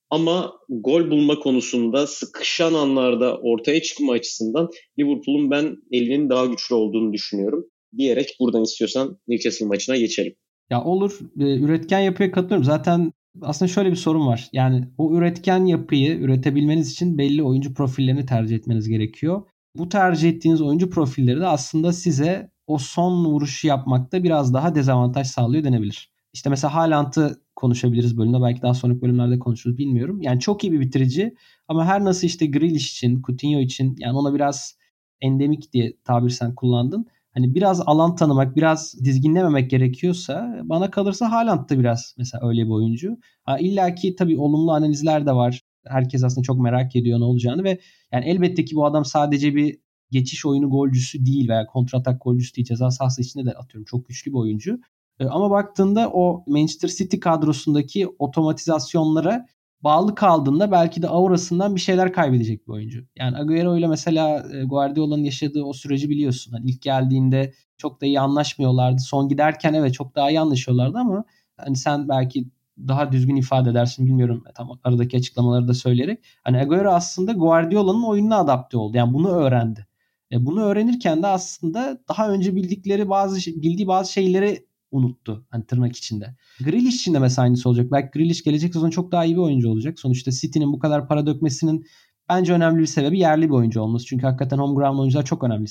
ama gol bulma konusunda sıkışan anlarda ortaya çıkma açısından Liverpool'un ben elinin daha güçlü olduğunu düşünüyorum. Diyerek buradan istiyorsan Newcastle maçına geçelim. Ya olur. E, üretken yapıya katılıyorum. Zaten aslında şöyle bir sorun var. Yani o üretken yapıyı üretebilmeniz için belli oyuncu profillerini tercih etmeniz gerekiyor. Bu tercih ettiğiniz oyuncu profilleri de aslında size o son vuruşu yapmakta biraz daha dezavantaj sağlıyor denebilir. İşte mesela Haaland'ı konuşabiliriz bölümde. Belki daha sonraki bölümlerde konuşuruz bilmiyorum. Yani çok iyi bir bitirici ama her nasıl işte Grealish için, Coutinho için yani ona biraz endemik diye tabir sen kullandın hani biraz alan tanımak, biraz dizginlememek gerekiyorsa bana kalırsa Haaland da biraz mesela öyle bir oyuncu. Ha, İlla ki tabii olumlu analizler de var. Herkes aslında çok merak ediyor ne olacağını ve yani elbette ki bu adam sadece bir geçiş oyunu golcüsü değil veya kontratak golcüsü değil. Ceza sahası içinde de atıyorum çok güçlü bir oyuncu. E, ama baktığında o Manchester City kadrosundaki otomatizasyonlara bağlı kaldığında belki de aurasından bir şeyler kaybedecek bir oyuncu. Yani Agüero ile mesela e, Guardiola'nın yaşadığı o süreci biliyorsun. Hani ilk geldiğinde çok da iyi anlaşmıyorlardı. Son giderken evet çok daha iyi anlaşıyorlardı ama hani sen belki daha düzgün ifade edersin bilmiyorum tam aradaki açıklamaları da söyleyerek. Hani Agüero aslında Guardiola'nın oyununa adapte oldu. Yani bunu öğrendi. E bunu öğrenirken de aslında daha önce bildikleri bazı bildiği bazı şeyleri unuttu. Hani tırnak içinde. Grealish için de mesela aynısı olacak. Belki Grealish gelecek sezon çok daha iyi bir oyuncu olacak. Sonuçta City'nin bu kadar para dökmesinin bence önemli bir sebebi yerli bir oyuncu olması. Çünkü hakikaten home ground oyuncular çok önemli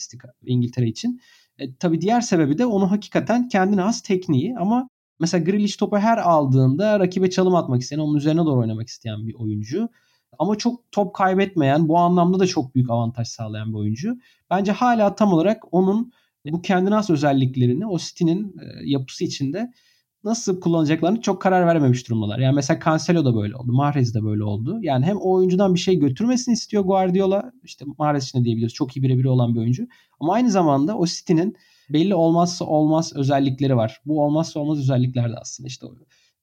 İngiltere için. E, tabii diğer sebebi de onu hakikaten kendine has tekniği ama mesela Grealish topu her aldığında rakibe çalım atmak isteyen, onun üzerine doğru oynamak isteyen bir oyuncu. Ama çok top kaybetmeyen, bu anlamda da çok büyük avantaj sağlayan bir oyuncu. Bence hala tam olarak onun bu kendine has özelliklerini o City'nin e, yapısı içinde nasıl kullanacaklarını çok karar verememiş durumdalar. Yani mesela Cancelo da böyle oldu. Mahrez de böyle oldu. Yani hem o oyuncudan bir şey götürmesini istiyor Guardiola. İşte Mahrez için de diyebiliriz. Çok iyi birebir olan bir oyuncu. Ama aynı zamanda o City'nin belli olmazsa olmaz özellikleri var. Bu olmazsa olmaz özellikler de aslında işte o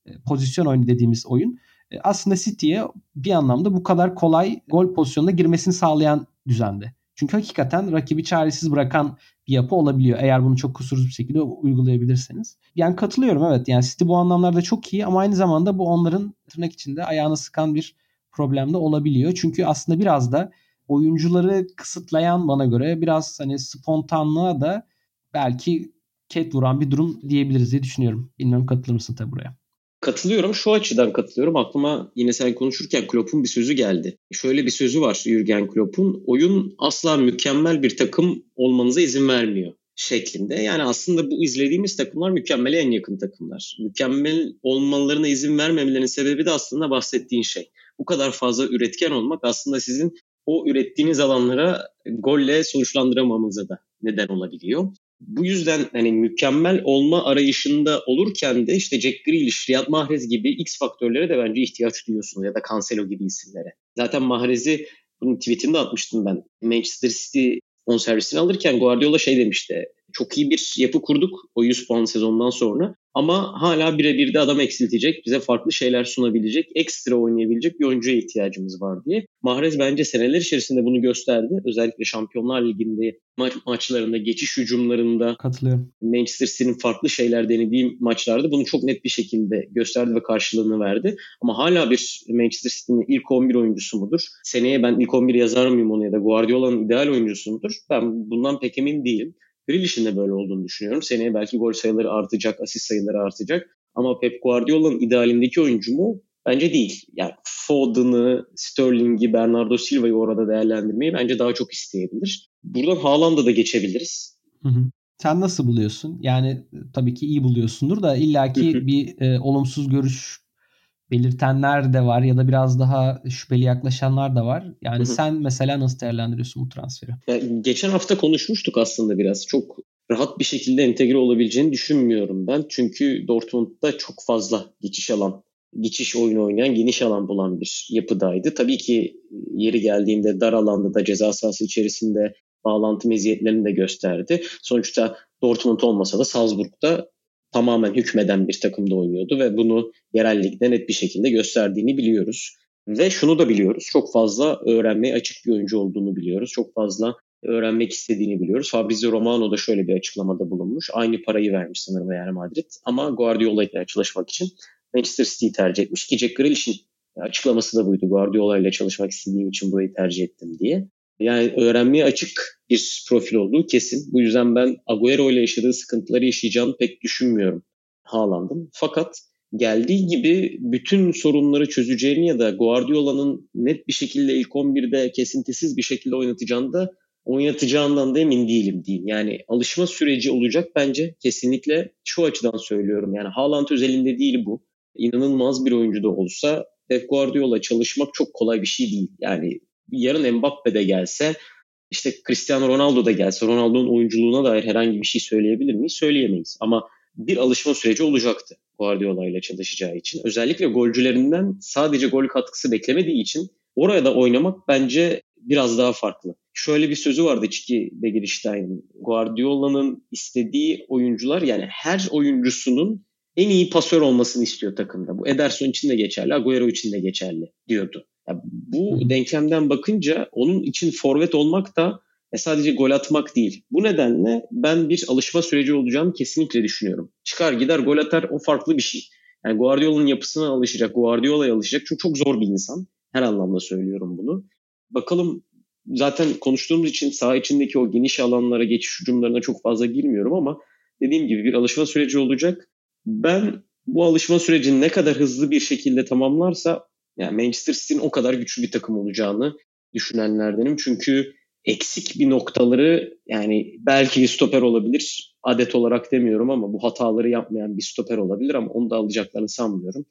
e, pozisyon oyunu dediğimiz oyun. E, aslında City'ye bir anlamda bu kadar kolay gol pozisyonuna girmesini sağlayan düzende. Çünkü hakikaten rakibi çaresiz bırakan bir yapı olabiliyor. Eğer bunu çok kusursuz bir şekilde uygulayabilirseniz. Yani katılıyorum evet. Yani City bu anlamlarda çok iyi ama aynı zamanda bu onların tırnak içinde ayağını sıkan bir problem de olabiliyor. Çünkü aslında biraz da oyuncuları kısıtlayan bana göre biraz hani spontanlığa da belki ket vuran bir durum diyebiliriz diye düşünüyorum. Bilmiyorum katılır mısın tabii buraya? Katılıyorum. Şu açıdan katılıyorum. Aklıma yine sen konuşurken Klopp'un bir sözü geldi. Şöyle bir sözü var Jürgen Klopp'un. Oyun asla mükemmel bir takım olmanıza izin vermiyor şeklinde. Yani aslında bu izlediğimiz takımlar mükemmele en yakın takımlar. Mükemmel olmalarına izin vermemelerinin sebebi de aslında bahsettiğin şey. Bu kadar fazla üretken olmak aslında sizin o ürettiğiniz alanlara golle sonuçlandıramamıza da neden olabiliyor. Bu yüzden hani mükemmel olma arayışında olurken de işte Jack Grealish, Riyad Mahrez gibi X faktörlere de bence ihtiyaç duyuyorsunuz ya da Cancelo gibi isimlere. Zaten Mahrez'i bunun tweetini atmıştım ben. Manchester City on servisini alırken Guardiola şey demişti. Çok iyi bir yapı kurduk o 100 puan sezondan sonra. Ama hala birebir de adam eksiltecek, bize farklı şeyler sunabilecek, ekstra oynayabilecek bir oyuncuya ihtiyacımız var diye. Mahrez bence seneler içerisinde bunu gösterdi. Özellikle Şampiyonlar Ligi'nde ma- maçlarında, geçiş hücumlarında Katılıyorum. Manchester City'nin farklı şeyler denediği maçlarda bunu çok net bir şekilde gösterdi ve karşılığını verdi. Ama hala bir Manchester City'nin ilk 11 oyuncusu mudur? Seneye ben ilk 11 yazar mıyım onu ya da Guardiola'nın ideal oyuncusu mudur? Ben bundan pek emin değilim. Grealish'in de böyle olduğunu düşünüyorum. Seneye belki gol sayıları artacak, asist sayıları artacak. Ama Pep Guardiola'nın idealindeki oyuncu mu? Bence değil. Yani Foden'ı, Sterling'i, Bernardo Silva'yı orada değerlendirmeyi bence daha çok isteyebilir. Buradan Haaland'a da geçebiliriz. Hı hı. Sen nasıl buluyorsun? Yani tabii ki iyi buluyorsundur da illaki Hı hı. bir e, olumsuz görüş belirtenler de var ya da biraz daha şüpheli yaklaşanlar da var. Yani Hı hı. sen mesela nasıl değerlendiriyorsun bu transferi? Yani geçen hafta konuşmuştuk aslında biraz. Çok rahat bir şekilde entegre olabileceğini düşünmüyorum ben. Çünkü Dortmund'da çok fazla geçiş alan, geçiş oyunu oynayan, geniş alan bulan bir yapıdaydı. Tabii ki yeri geldiğinde dar alanda da ceza sahası içerisinde bağlantı meziyetlerini de gösterdi. Sonuçta Dortmund olmasa da Salzburg'da tamamen hükmeden bir takımda oynuyordu ve bunu yerel ligde net bir şekilde gösterdiğini biliyoruz. Ve şunu da biliyoruz. Çok fazla öğrenmeye açık bir oyuncu olduğunu biliyoruz. Çok fazla öğrenmek istediğini biliyoruz. Fabrizio Romano da şöyle bir açıklamada bulunmuş. Aynı parayı vermiş sanırım Real Madrid. Ama Guardiola ile çalışmak için Manchester City'yi tercih etmiş. Ki Jack Grealish'in açıklaması da buydu. Guardiola ile çalışmak istediğim için burayı tercih ettim diye. Yani öğrenmeye açık bir profil olduğu kesin. Bu yüzden ben Agüero ile yaşadığı sıkıntıları yaşayacağını pek düşünmüyorum Haaland'ın. Fakat geldiği gibi bütün sorunları çözeceğini ya da Guardiola'nın net bir şekilde ilk 11'de kesintisiz bir şekilde oynatacağını da oynatacağından da emin değilim diyeyim. Yani alışma süreci olacak bence kesinlikle şu açıdan söylüyorum. Yani Haaland özelinde değil bu. İnanılmaz bir oyuncu da olsa Pep Guardiola çalışmak çok kolay bir şey değil. Yani yarın Mbappe de gelse işte Cristiano Ronaldo da gelse Ronaldo'nun oyunculuğuna dair herhangi bir şey söyleyebilir miyiz? Söyleyemeyiz. Ama bir alışma süreci olacaktı Guardiola ile çalışacağı için. Özellikle golcülerinden sadece gol katkısı beklemediği için oraya da oynamak bence biraz daha farklı. Şöyle bir sözü vardı Çiki Begirishtein'in. Guardiola'nın istediği oyuncular yani her oyuncusunun en iyi pasör olmasını istiyor takımda. Bu Ederson için de geçerli, Agüero için de geçerli diyordu. Yani bu denklemden bakınca onun için forvet olmak da sadece gol atmak değil. Bu nedenle ben bir alışma süreci olacağını kesinlikle düşünüyorum. Çıkar gider gol atar o farklı bir şey. Yani Guardiola'nın yapısına alışacak, Guardiola'ya alışacak. Çünkü çok zor bir insan. Her anlamda söylüyorum bunu. Bakalım zaten konuştuğumuz için saha içindeki o geniş alanlara, geçiş hücumlarına çok fazla girmiyorum ama dediğim gibi bir alışma süreci olacak. Ben bu alışma sürecini ne kadar hızlı bir şekilde tamamlarsa yani Manchester City'nin o kadar güçlü bir takım olacağını düşünenlerdenim. Çünkü eksik bir noktaları yani belki bir stoper olabilir. Adet olarak demiyorum ama bu hataları yapmayan bir stoper olabilir ama onu da alacaklarını sanmıyorum.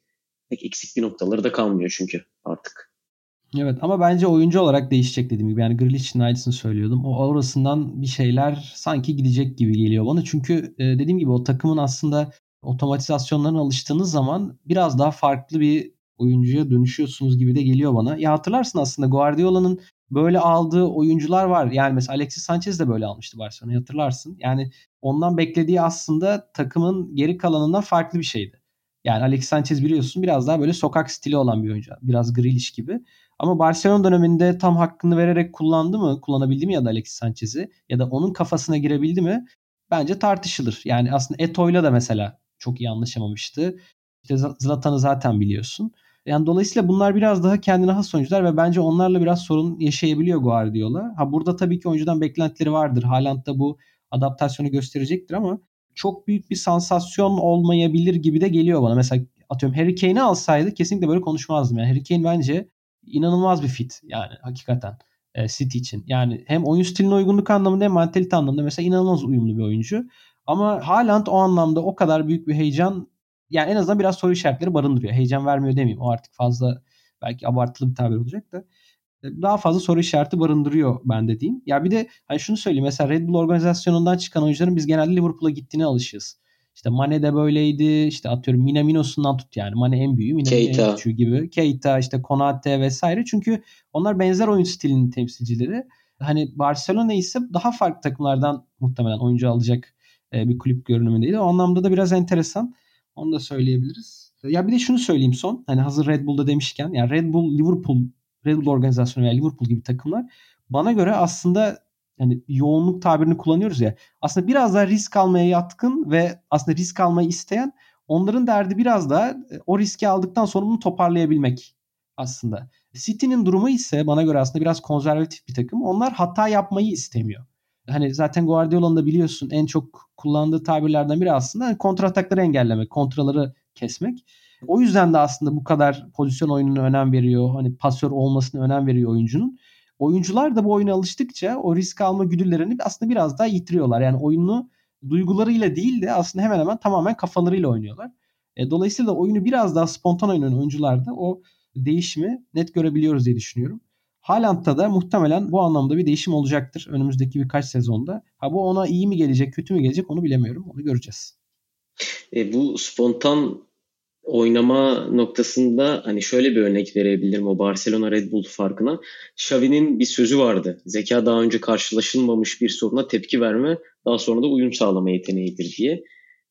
Pek eksik bir noktaları da kalmıyor çünkü artık. Evet ama bence oyuncu olarak değişecek dediğim gibi. Yani Grealish'in aynısını söylüyordum. O orasından bir şeyler sanki gidecek gibi geliyor bana. Çünkü dediğim gibi o takımın aslında otomatizasyonlarına alıştığınız zaman biraz daha farklı bir oyuncuya dönüşüyorsunuz gibi de geliyor bana. Ya hatırlarsın aslında Guardiola'nın böyle aldığı oyuncular var. Yani mesela Alexis Sanchez de böyle almıştı Barcelona'yı hatırlarsın. Yani ondan beklediği aslında takımın geri kalanından farklı bir şeydi. Yani Alexis Sanchez biliyorsun biraz daha böyle sokak stili olan bir oyuncu. Biraz Grealish gibi. Ama Barcelona döneminde tam hakkını vererek kullandı mı, kullanabildi mi ya da Alexis Sanchez'i ya da onun kafasına girebildi mi? Bence tartışılır. Yani aslında Eto'yla da mesela çok iyi anlaşamamıştı. İşte Zlatan'ı zaten biliyorsun. Yani dolayısıyla bunlar biraz daha kendine has oyuncular ve bence onlarla biraz sorun yaşayabiliyor Guardiola. Ha burada tabii ki oyuncudan beklentileri vardır. Haaland da bu adaptasyonu gösterecektir ama çok büyük bir sansasyon olmayabilir gibi de geliyor bana. Mesela atıyorum Harry Kane'i alsaydı kesinlikle böyle konuşmazdım. Yani Harry Kane bence inanılmaz bir fit yani hakikaten e, City için. Yani hem oyun stiline uygunluk anlamında hem mantalite anlamında mesela inanılmaz uyumlu bir oyuncu. Ama Haaland o anlamda o kadar büyük bir heyecan yani en azından biraz soru işaretleri barındırıyor. Heyecan vermiyor demeyeyim. O artık fazla belki abartılı bir tabir olacak da e, daha fazla soru işareti barındırıyor ben de diyeyim. Ya bir de hani şunu söyleyeyim mesela Red Bull organizasyonundan çıkan oyuncuların biz genelde Liverpool'a gittiğine alışığız. İşte Mane de böyleydi. İşte atıyorum Minamino'sundan tut yani. Mane en büyüğü, Minamino Keita. en küçüğü gibi. Keita, işte Konate vesaire. Çünkü onlar benzer oyun stilinin temsilcileri. Hani Barcelona ise daha farklı takımlardan muhtemelen oyuncu alacak e, bir kulüp görünümündeydi. O anlamda da biraz enteresan. Onu da söyleyebiliriz. Ya bir de şunu söyleyeyim son. Hani hazır Red Bull'da demişken. Yani Red Bull, Liverpool, Red Bull organizasyonu veya Liverpool gibi takımlar bana göre aslında yani yoğunluk tabirini kullanıyoruz ya. Aslında biraz daha risk almaya yatkın ve aslında risk almayı isteyen onların derdi biraz daha e, o riski aldıktan sonra bunu toparlayabilmek aslında. City'nin durumu ise bana göre aslında biraz konservatif bir takım. Onlar hata yapmayı istemiyor. Hani zaten Guardiola'nın da biliyorsun en çok kullandığı tabirlerden biri aslında kontratakları engellemek, kontraları kesmek. O yüzden de aslında bu kadar pozisyon oyununa önem veriyor. Hani pasör olmasına önem veriyor oyuncunun. Oyuncular da bu oyuna alıştıkça o risk alma güdülerini aslında biraz daha yitiriyorlar. Yani oyunu duygularıyla değil de aslında hemen hemen tamamen kafalarıyla oynuyorlar. E, dolayısıyla oyunu biraz daha spontan oynayan oyuncularda o değişimi net görebiliyoruz diye düşünüyorum. Haaland'da da muhtemelen bu anlamda bir değişim olacaktır önümüzdeki birkaç sezonda. Ha bu ona iyi mi gelecek, kötü mü gelecek onu bilemiyorum. Onu göreceğiz. E, bu spontan oynama noktasında hani şöyle bir örnek verebilirim o Barcelona Red Bull farkına. Xavi'nin bir sözü vardı. Zeka daha önce karşılaşılmamış bir soruna tepki verme, daha sonra da uyum sağlama yeteneğidir diye.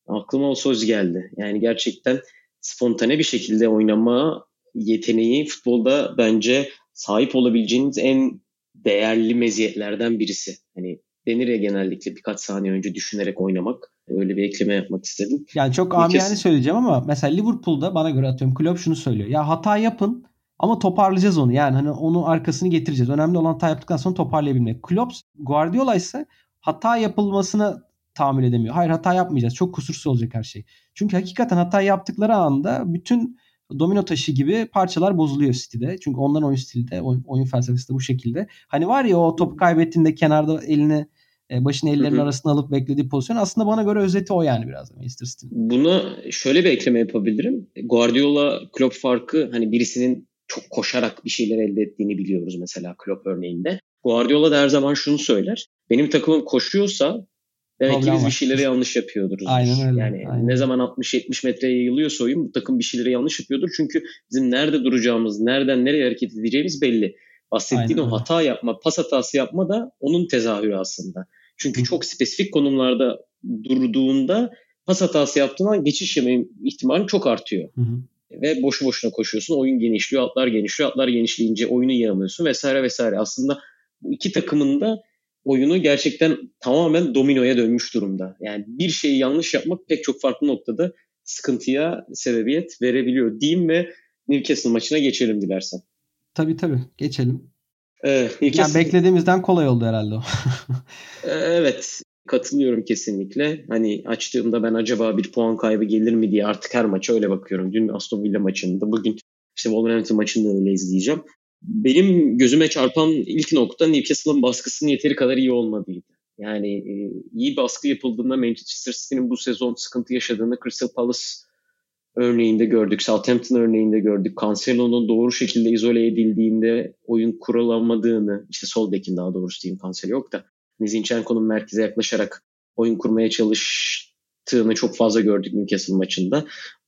Aklıma o söz geldi. Yani gerçekten spontane bir şekilde oynama yeteneği futbolda bence sahip olabileceğiniz en değerli meziyetlerden birisi. Hani denir ya genellikle birkaç saniye önce düşünerek oynamak. Öyle bir ekleme yapmak istedim. Yani çok amiyane kez... söyleyeceğim ama mesela Liverpool'da bana göre atıyorum kulüp şunu söylüyor. Ya hata yapın ama toparlayacağız onu. Yani hani onu arkasını getireceğiz. Önemli olan hata yaptıktan sonra toparlayabilmek. Klopp Guardiola ise hata yapılmasını tahammül edemiyor. Hayır hata yapmayacağız. Çok kusursuz olacak her şey. Çünkü hakikaten hata yaptıkları anda bütün domino taşı gibi parçalar bozuluyor City'de. Çünkü onların oyun stili de oyun, oyun felsefesi de bu şekilde. Hani var ya o topu kaybettiğinde kenarda elini e, başını ellerinin arasına alıp beklediği pozisyon aslında bana göre özeti o yani biraz da Manchester City'nin. Buna şöyle bir ekleme yapabilirim. Guardiola Klopp farkı hani birisinin çok koşarak bir şeyler elde ettiğini biliyoruz mesela Klopp örneğinde. Guardiola da her zaman şunu söyler. Benim takımım koşuyorsa demek ki biz bir şeyleri yanlış yapıyordur. Aynen öyle. Yani aynen. ne zaman 60-70 metreye yayılıyorsa oyun bu takım bir şeyleri yanlış yapıyordur. Çünkü bizim nerede duracağımız, nereden nereye hareket edeceğimiz belli. Bahsettiğin Aynen. o hata yapma, pas hatası yapma da onun tezahürü aslında. Çünkü Hı. çok spesifik konumlarda durduğunda pas hatası yaptığından geçiş yeme ihtimali çok artıyor. Hı hı. Ve boşu boşuna koşuyorsun. Oyun genişliyor, atlar genişliyor. Atlar genişleyince oyunu yiyemiyorsun vesaire vesaire. Aslında bu iki takımın da oyunu gerçekten tamamen dominoya dönmüş durumda. Yani bir şeyi yanlış yapmak pek çok farklı noktada sıkıntıya sebebiyet verebiliyor diyeyim ve Newcastle maçına geçelim dilersen. Tabii tabii geçelim. Evet, yani beklediğimizden kolay oldu herhalde o. Ee, evet katılıyorum kesinlikle. Hani açtığımda ben acaba bir puan kaybı gelir mi diye artık her maça öyle bakıyorum. Dün Aston Villa maçında, bugün işte Wolverhampton maçında öyle izleyeceğim. Benim gözüme çarpan ilk nokta Newcastle'ın baskısının yeteri kadar iyi olmadığıydı. Yani e, iyi baskı yapıldığında Manchester City'nin bu sezon sıkıntı yaşadığını Crystal Palace örneğinde gördük. Southampton örneğinde gördük. Cancelo'nun doğru şekilde izole edildiğinde oyun kurulamadığını, işte sol bekin daha doğrusu diyeyim Cancelo yok da Zinchenko'nun merkeze yaklaşarak oyun kurmaya çalıştığını çok fazla gördük Newcastle maçında.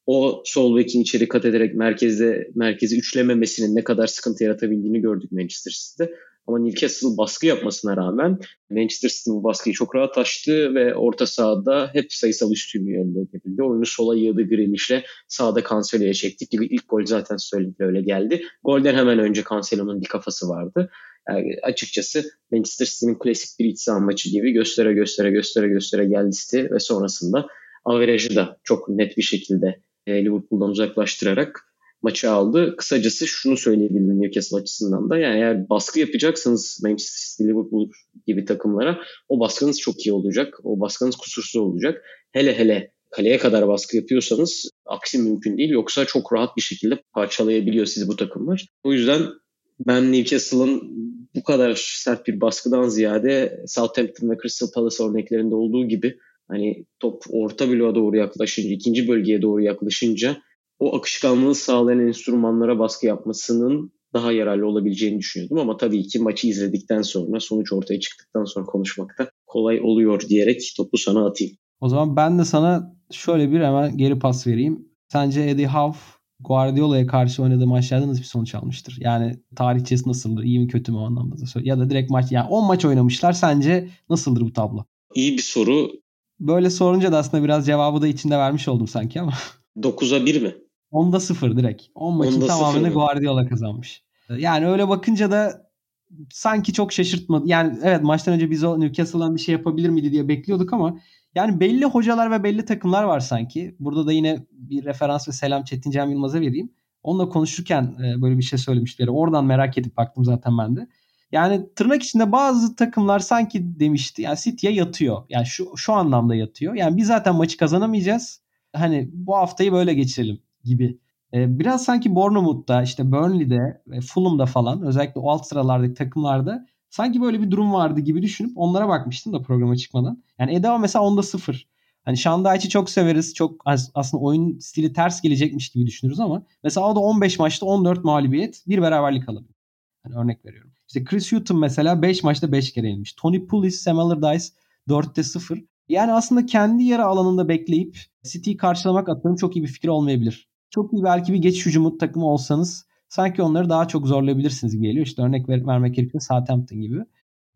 O sol bekin içeri kat ederek merkezde merkezi üçlememesinin ne kadar sıkıntı yaratabildiğini gördük Manchester City'de. Ama Newcastle baskı yapmasına rağmen Manchester City bu baskıyı çok rahat açtı ve orta sahada hep sayısal üstünlüğü elde edebildi. Oyunu sola yığdı Grealish'le sağda Cancelo'ya çektik gibi ilk gol zaten söyledik öyle geldi. Golden hemen önce Cancelo'nun bir kafası vardı. Yani açıkçası Manchester City'nin klasik bir iç saha maçı gibi göstere göstere göstere göstere geldi City ve sonrasında averajı da çok net bir şekilde Liverpool'dan uzaklaştırarak maçı aldı. Kısacası şunu söyleyebilirim Newcastle açısından da. Yani eğer baskı yapacaksanız Manchester City, Liverpool gibi takımlara o baskınız çok iyi olacak. O baskınız kusursuz olacak. Hele hele kaleye kadar baskı yapıyorsanız aksi mümkün değil. Yoksa çok rahat bir şekilde parçalayabiliyor sizi bu takımlar. O yüzden ben Newcastle'ın bu kadar sert bir baskıdan ziyade Southampton ve Crystal Palace örneklerinde olduğu gibi hani top orta bloğa doğru yaklaşınca, ikinci bölgeye doğru yaklaşınca o akışkanlığı sağlayan enstrümanlara baskı yapmasının daha yararlı olabileceğini düşünüyordum. Ama tabii ki maçı izledikten sonra, sonuç ortaya çıktıktan sonra konuşmakta kolay oluyor diyerek topu sana atayım. O zaman ben de sana şöyle bir hemen geri pas vereyim. Sence Eddie Howe Guardiola'ya karşı oynadığı maçlarda nasıl bir sonuç almıştır? Yani tarihçesi nasıldır? İyi mi kötü mü o anlamda da söyle. Ya da direkt maç yani 10 maç oynamışlar. Sence nasıldır bu tablo? İyi bir soru. Böyle sorunca da aslında biraz cevabı da içinde vermiş oldum sanki ama. <laughs> 9'a 1 mi? 10'da 0 direkt. 10 maçın tamamını Guardiola kazanmış. Yani öyle bakınca da sanki çok şaşırtmadı. Yani evet maçtan önce biz o Newcastle'dan bir şey yapabilir miydi diye bekliyorduk ama yani belli hocalar ve belli takımlar var sanki. Burada da yine bir referans ve selam Çetin Cem Yılmaz'a vereyim. Onunla konuşurken e, böyle bir şey söylemişleri. Oradan merak edip baktım zaten ben de. Yani tırnak içinde bazı takımlar sanki demişti. Yani City'ye yatıyor. Yani şu, şu anlamda yatıyor. Yani biz zaten maçı kazanamayacağız. Hani bu haftayı böyle geçirelim gibi. Ee, biraz sanki Bournemouth'ta işte Burnley'de ve Fulham'da falan özellikle o alt sıralardaki takımlarda sanki böyle bir durum vardı gibi düşünüp onlara bakmıştım da programa çıkmadan. Yani Eda mesela onda sıfır. Hani Şandayç'ı çok severiz. Çok aslında oyun stili ters gelecekmiş gibi düşünürüz ama mesela o da 15 maçta 14 mağlubiyet, bir beraberlik alabilir. Hani örnek veriyorum. İşte Chris Hutton mesela 5 maçta 5 kere yenilmiş. Tony Pulis, Sam Allardyce 4'te 0. Yani aslında kendi yarı alanında bekleyip City'yi karşılamak atıyorum çok iyi bir fikir olmayabilir. Çok iyi belki bir geçiş hücumu takımı olsanız sanki onları daha çok zorlayabilirsiniz gibi geliyor. İşte örnek ver, vermek gerekirse Southampton gibi.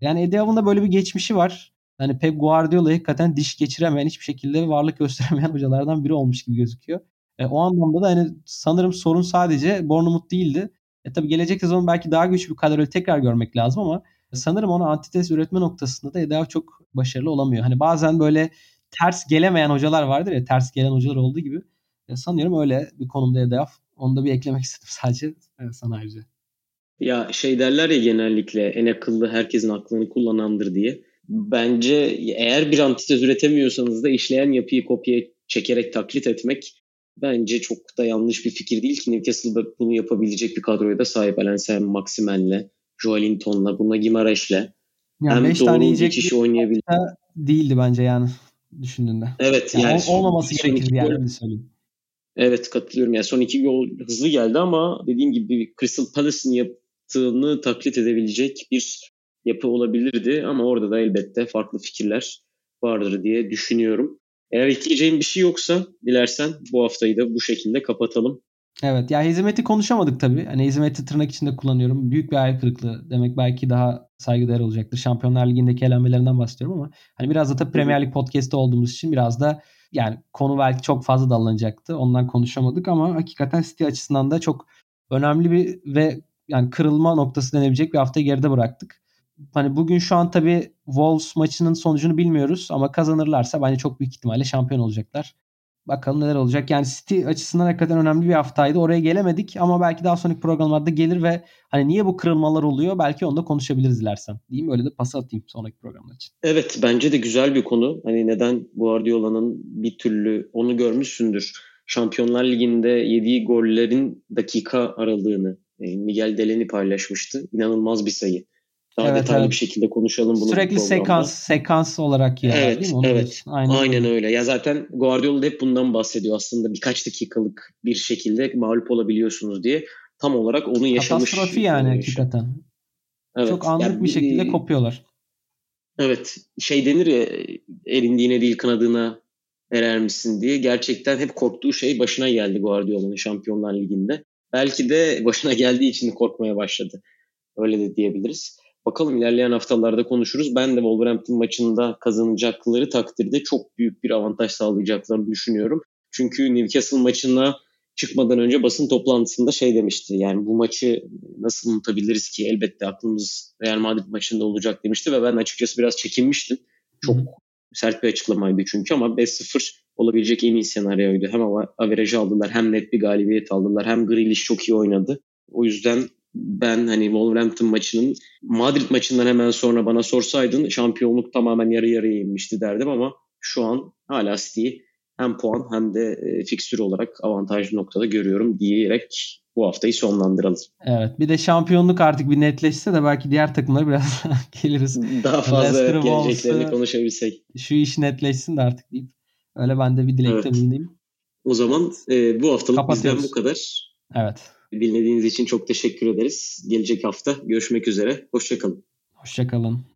Yani Eddie Howe'ın da böyle bir geçmişi var. Hani Pep Guardiola hakikaten diş geçiremeyen, hiçbir şekilde varlık gösteremeyen <laughs> hocalardan biri olmuş gibi gözüküyor. E, o anlamda da hani sanırım sorun sadece Bournemouth değildi. E tabii gelecek sezon belki daha güçlü bir kadroyu tekrar görmek lazım ama sanırım ona antites üretme noktasında da Eddie çok başarılı olamıyor. Hani bazen böyle ters gelemeyen hocalar vardır ya ters gelen hocalar olduğu gibi. E, sanıyorum öyle bir konumda Eddie Onu da bir eklemek <laughs> istedim sadece evet, sana ayrıca. Ya şey derler ya genellikle en akıllı herkesin aklını kullanandır diye. Bence eğer bir antitez üretemiyorsanız da işleyen yapıyı kopya çekerek taklit etmek bence çok da yanlış bir fikir değil ki Newcastle'da bunu yapabilecek bir kadroya da sahip. Alan Sam Maximen'le, Joelinton'la, Bruno Gimareş'le. Yani hem doğru yiyecek kişi oynayabilir. Değildi bence yani düşündüğünde. Evet yani. yani olmaması gerekirdi yani söyleyeyim. Evet katılıyorum. Yani son iki gol hızlı geldi ama dediğim gibi Crystal Palace'ın yaptığını taklit edebilecek bir yapı olabilirdi. Ama orada da elbette farklı fikirler vardır diye düşünüyorum. Eğer ekleyeceğim bir şey yoksa dilersen bu haftayı da bu şekilde kapatalım. Evet ya hizmeti konuşamadık tabii. Hani hizmeti tırnak içinde kullanıyorum. Büyük bir hayal kırıklığı demek belki daha saygıdeğer olacaktır. Şampiyonlar Ligi'ndeki elenmelerinden bahsediyorum ama hani biraz da tabii Premier Lig podcast'te olduğumuz için biraz da yani konu belki çok fazla dallanacaktı. Ondan konuşamadık ama hakikaten City açısından da çok önemli bir ve yani kırılma noktası denebilecek bir hafta geride bıraktık. Hani bugün şu an tabii Wolves maçının sonucunu bilmiyoruz ama kazanırlarsa bence çok büyük ihtimalle şampiyon olacaklar. Bakalım neler olacak. Yani City açısından hakikaten önemli bir haftaydı. Oraya gelemedik ama belki daha sonraki programlarda gelir ve hani niye bu kırılmalar oluyor belki onu da konuşabiliriz dilersen. Diyeyim öyle de pas atayım sonraki programlar için. Evet bence de güzel bir konu. Hani neden Guardiola'nın bir türlü onu görmüşsündür. Şampiyonlar Ligi'nde yediği gollerin dakika aralığını e, Miguel Deleni paylaşmıştı. İnanılmaz bir sayı. Daha evet, detaylı evet. bir şekilde konuşalım bunu. Sürekli sekans sekans olarak yiyorlar evet, değil mi? Onu evet. Aynen. Aynen öyle. Ya zaten Guardiola hep bundan bahsediyor aslında. Birkaç dakikalık bir şekilde mağlup olabiliyorsunuz diye. Tam olarak onu yaşamış. Katastrofi yani hakikaten. Evet. Çok anlık yani, bir şekilde kopuyorlar. Evet. Şey denir ya erindiğine değil kanadına erer misin diye. Gerçekten hep korktuğu şey başına geldi Guardiola'nın Şampiyonlar Ligi'nde. Belki de başına geldiği için korkmaya başladı. Öyle de diyebiliriz. Bakalım ilerleyen haftalarda konuşuruz. Ben de Wolverhampton maçında kazanacakları takdirde çok büyük bir avantaj sağlayacaklarını düşünüyorum. Çünkü Newcastle maçına çıkmadan önce basın toplantısında şey demişti. Yani bu maçı nasıl unutabiliriz ki elbette aklımız Real Madrid maçında olacak demişti ve ben açıkçası biraz çekinmiştim. Çok sert bir açıklamaydı çünkü ama 5-0 olabilecek en iyi senaryoydu. Hem averajı aldılar hem net bir galibiyet aldılar hem Grealish çok iyi oynadı. O yüzden ben hani Wolverhampton maçının Madrid maçından hemen sonra bana sorsaydın şampiyonluk tamamen yarı yarıya inmişti derdim ama şu an hala City'yi hem puan hem de e, fikstür olarak avantajlı noktada görüyorum diyerek bu haftayı sonlandıralım. Evet. Bir de şampiyonluk artık bir netleşse de belki diğer takımlara biraz <laughs> geliriz. Daha fazla evet, geleceklerini konuşabilsek. Şu iş netleşsin de artık deyip öyle ben de bir dilekte evet. bulunayım. O zaman e, bu haftalık bizden bu kadar. Evet. Dinlediğiniz için çok teşekkür ederiz. Gelecek hafta görüşmek üzere. Hoşçakalın. Hoşçakalın.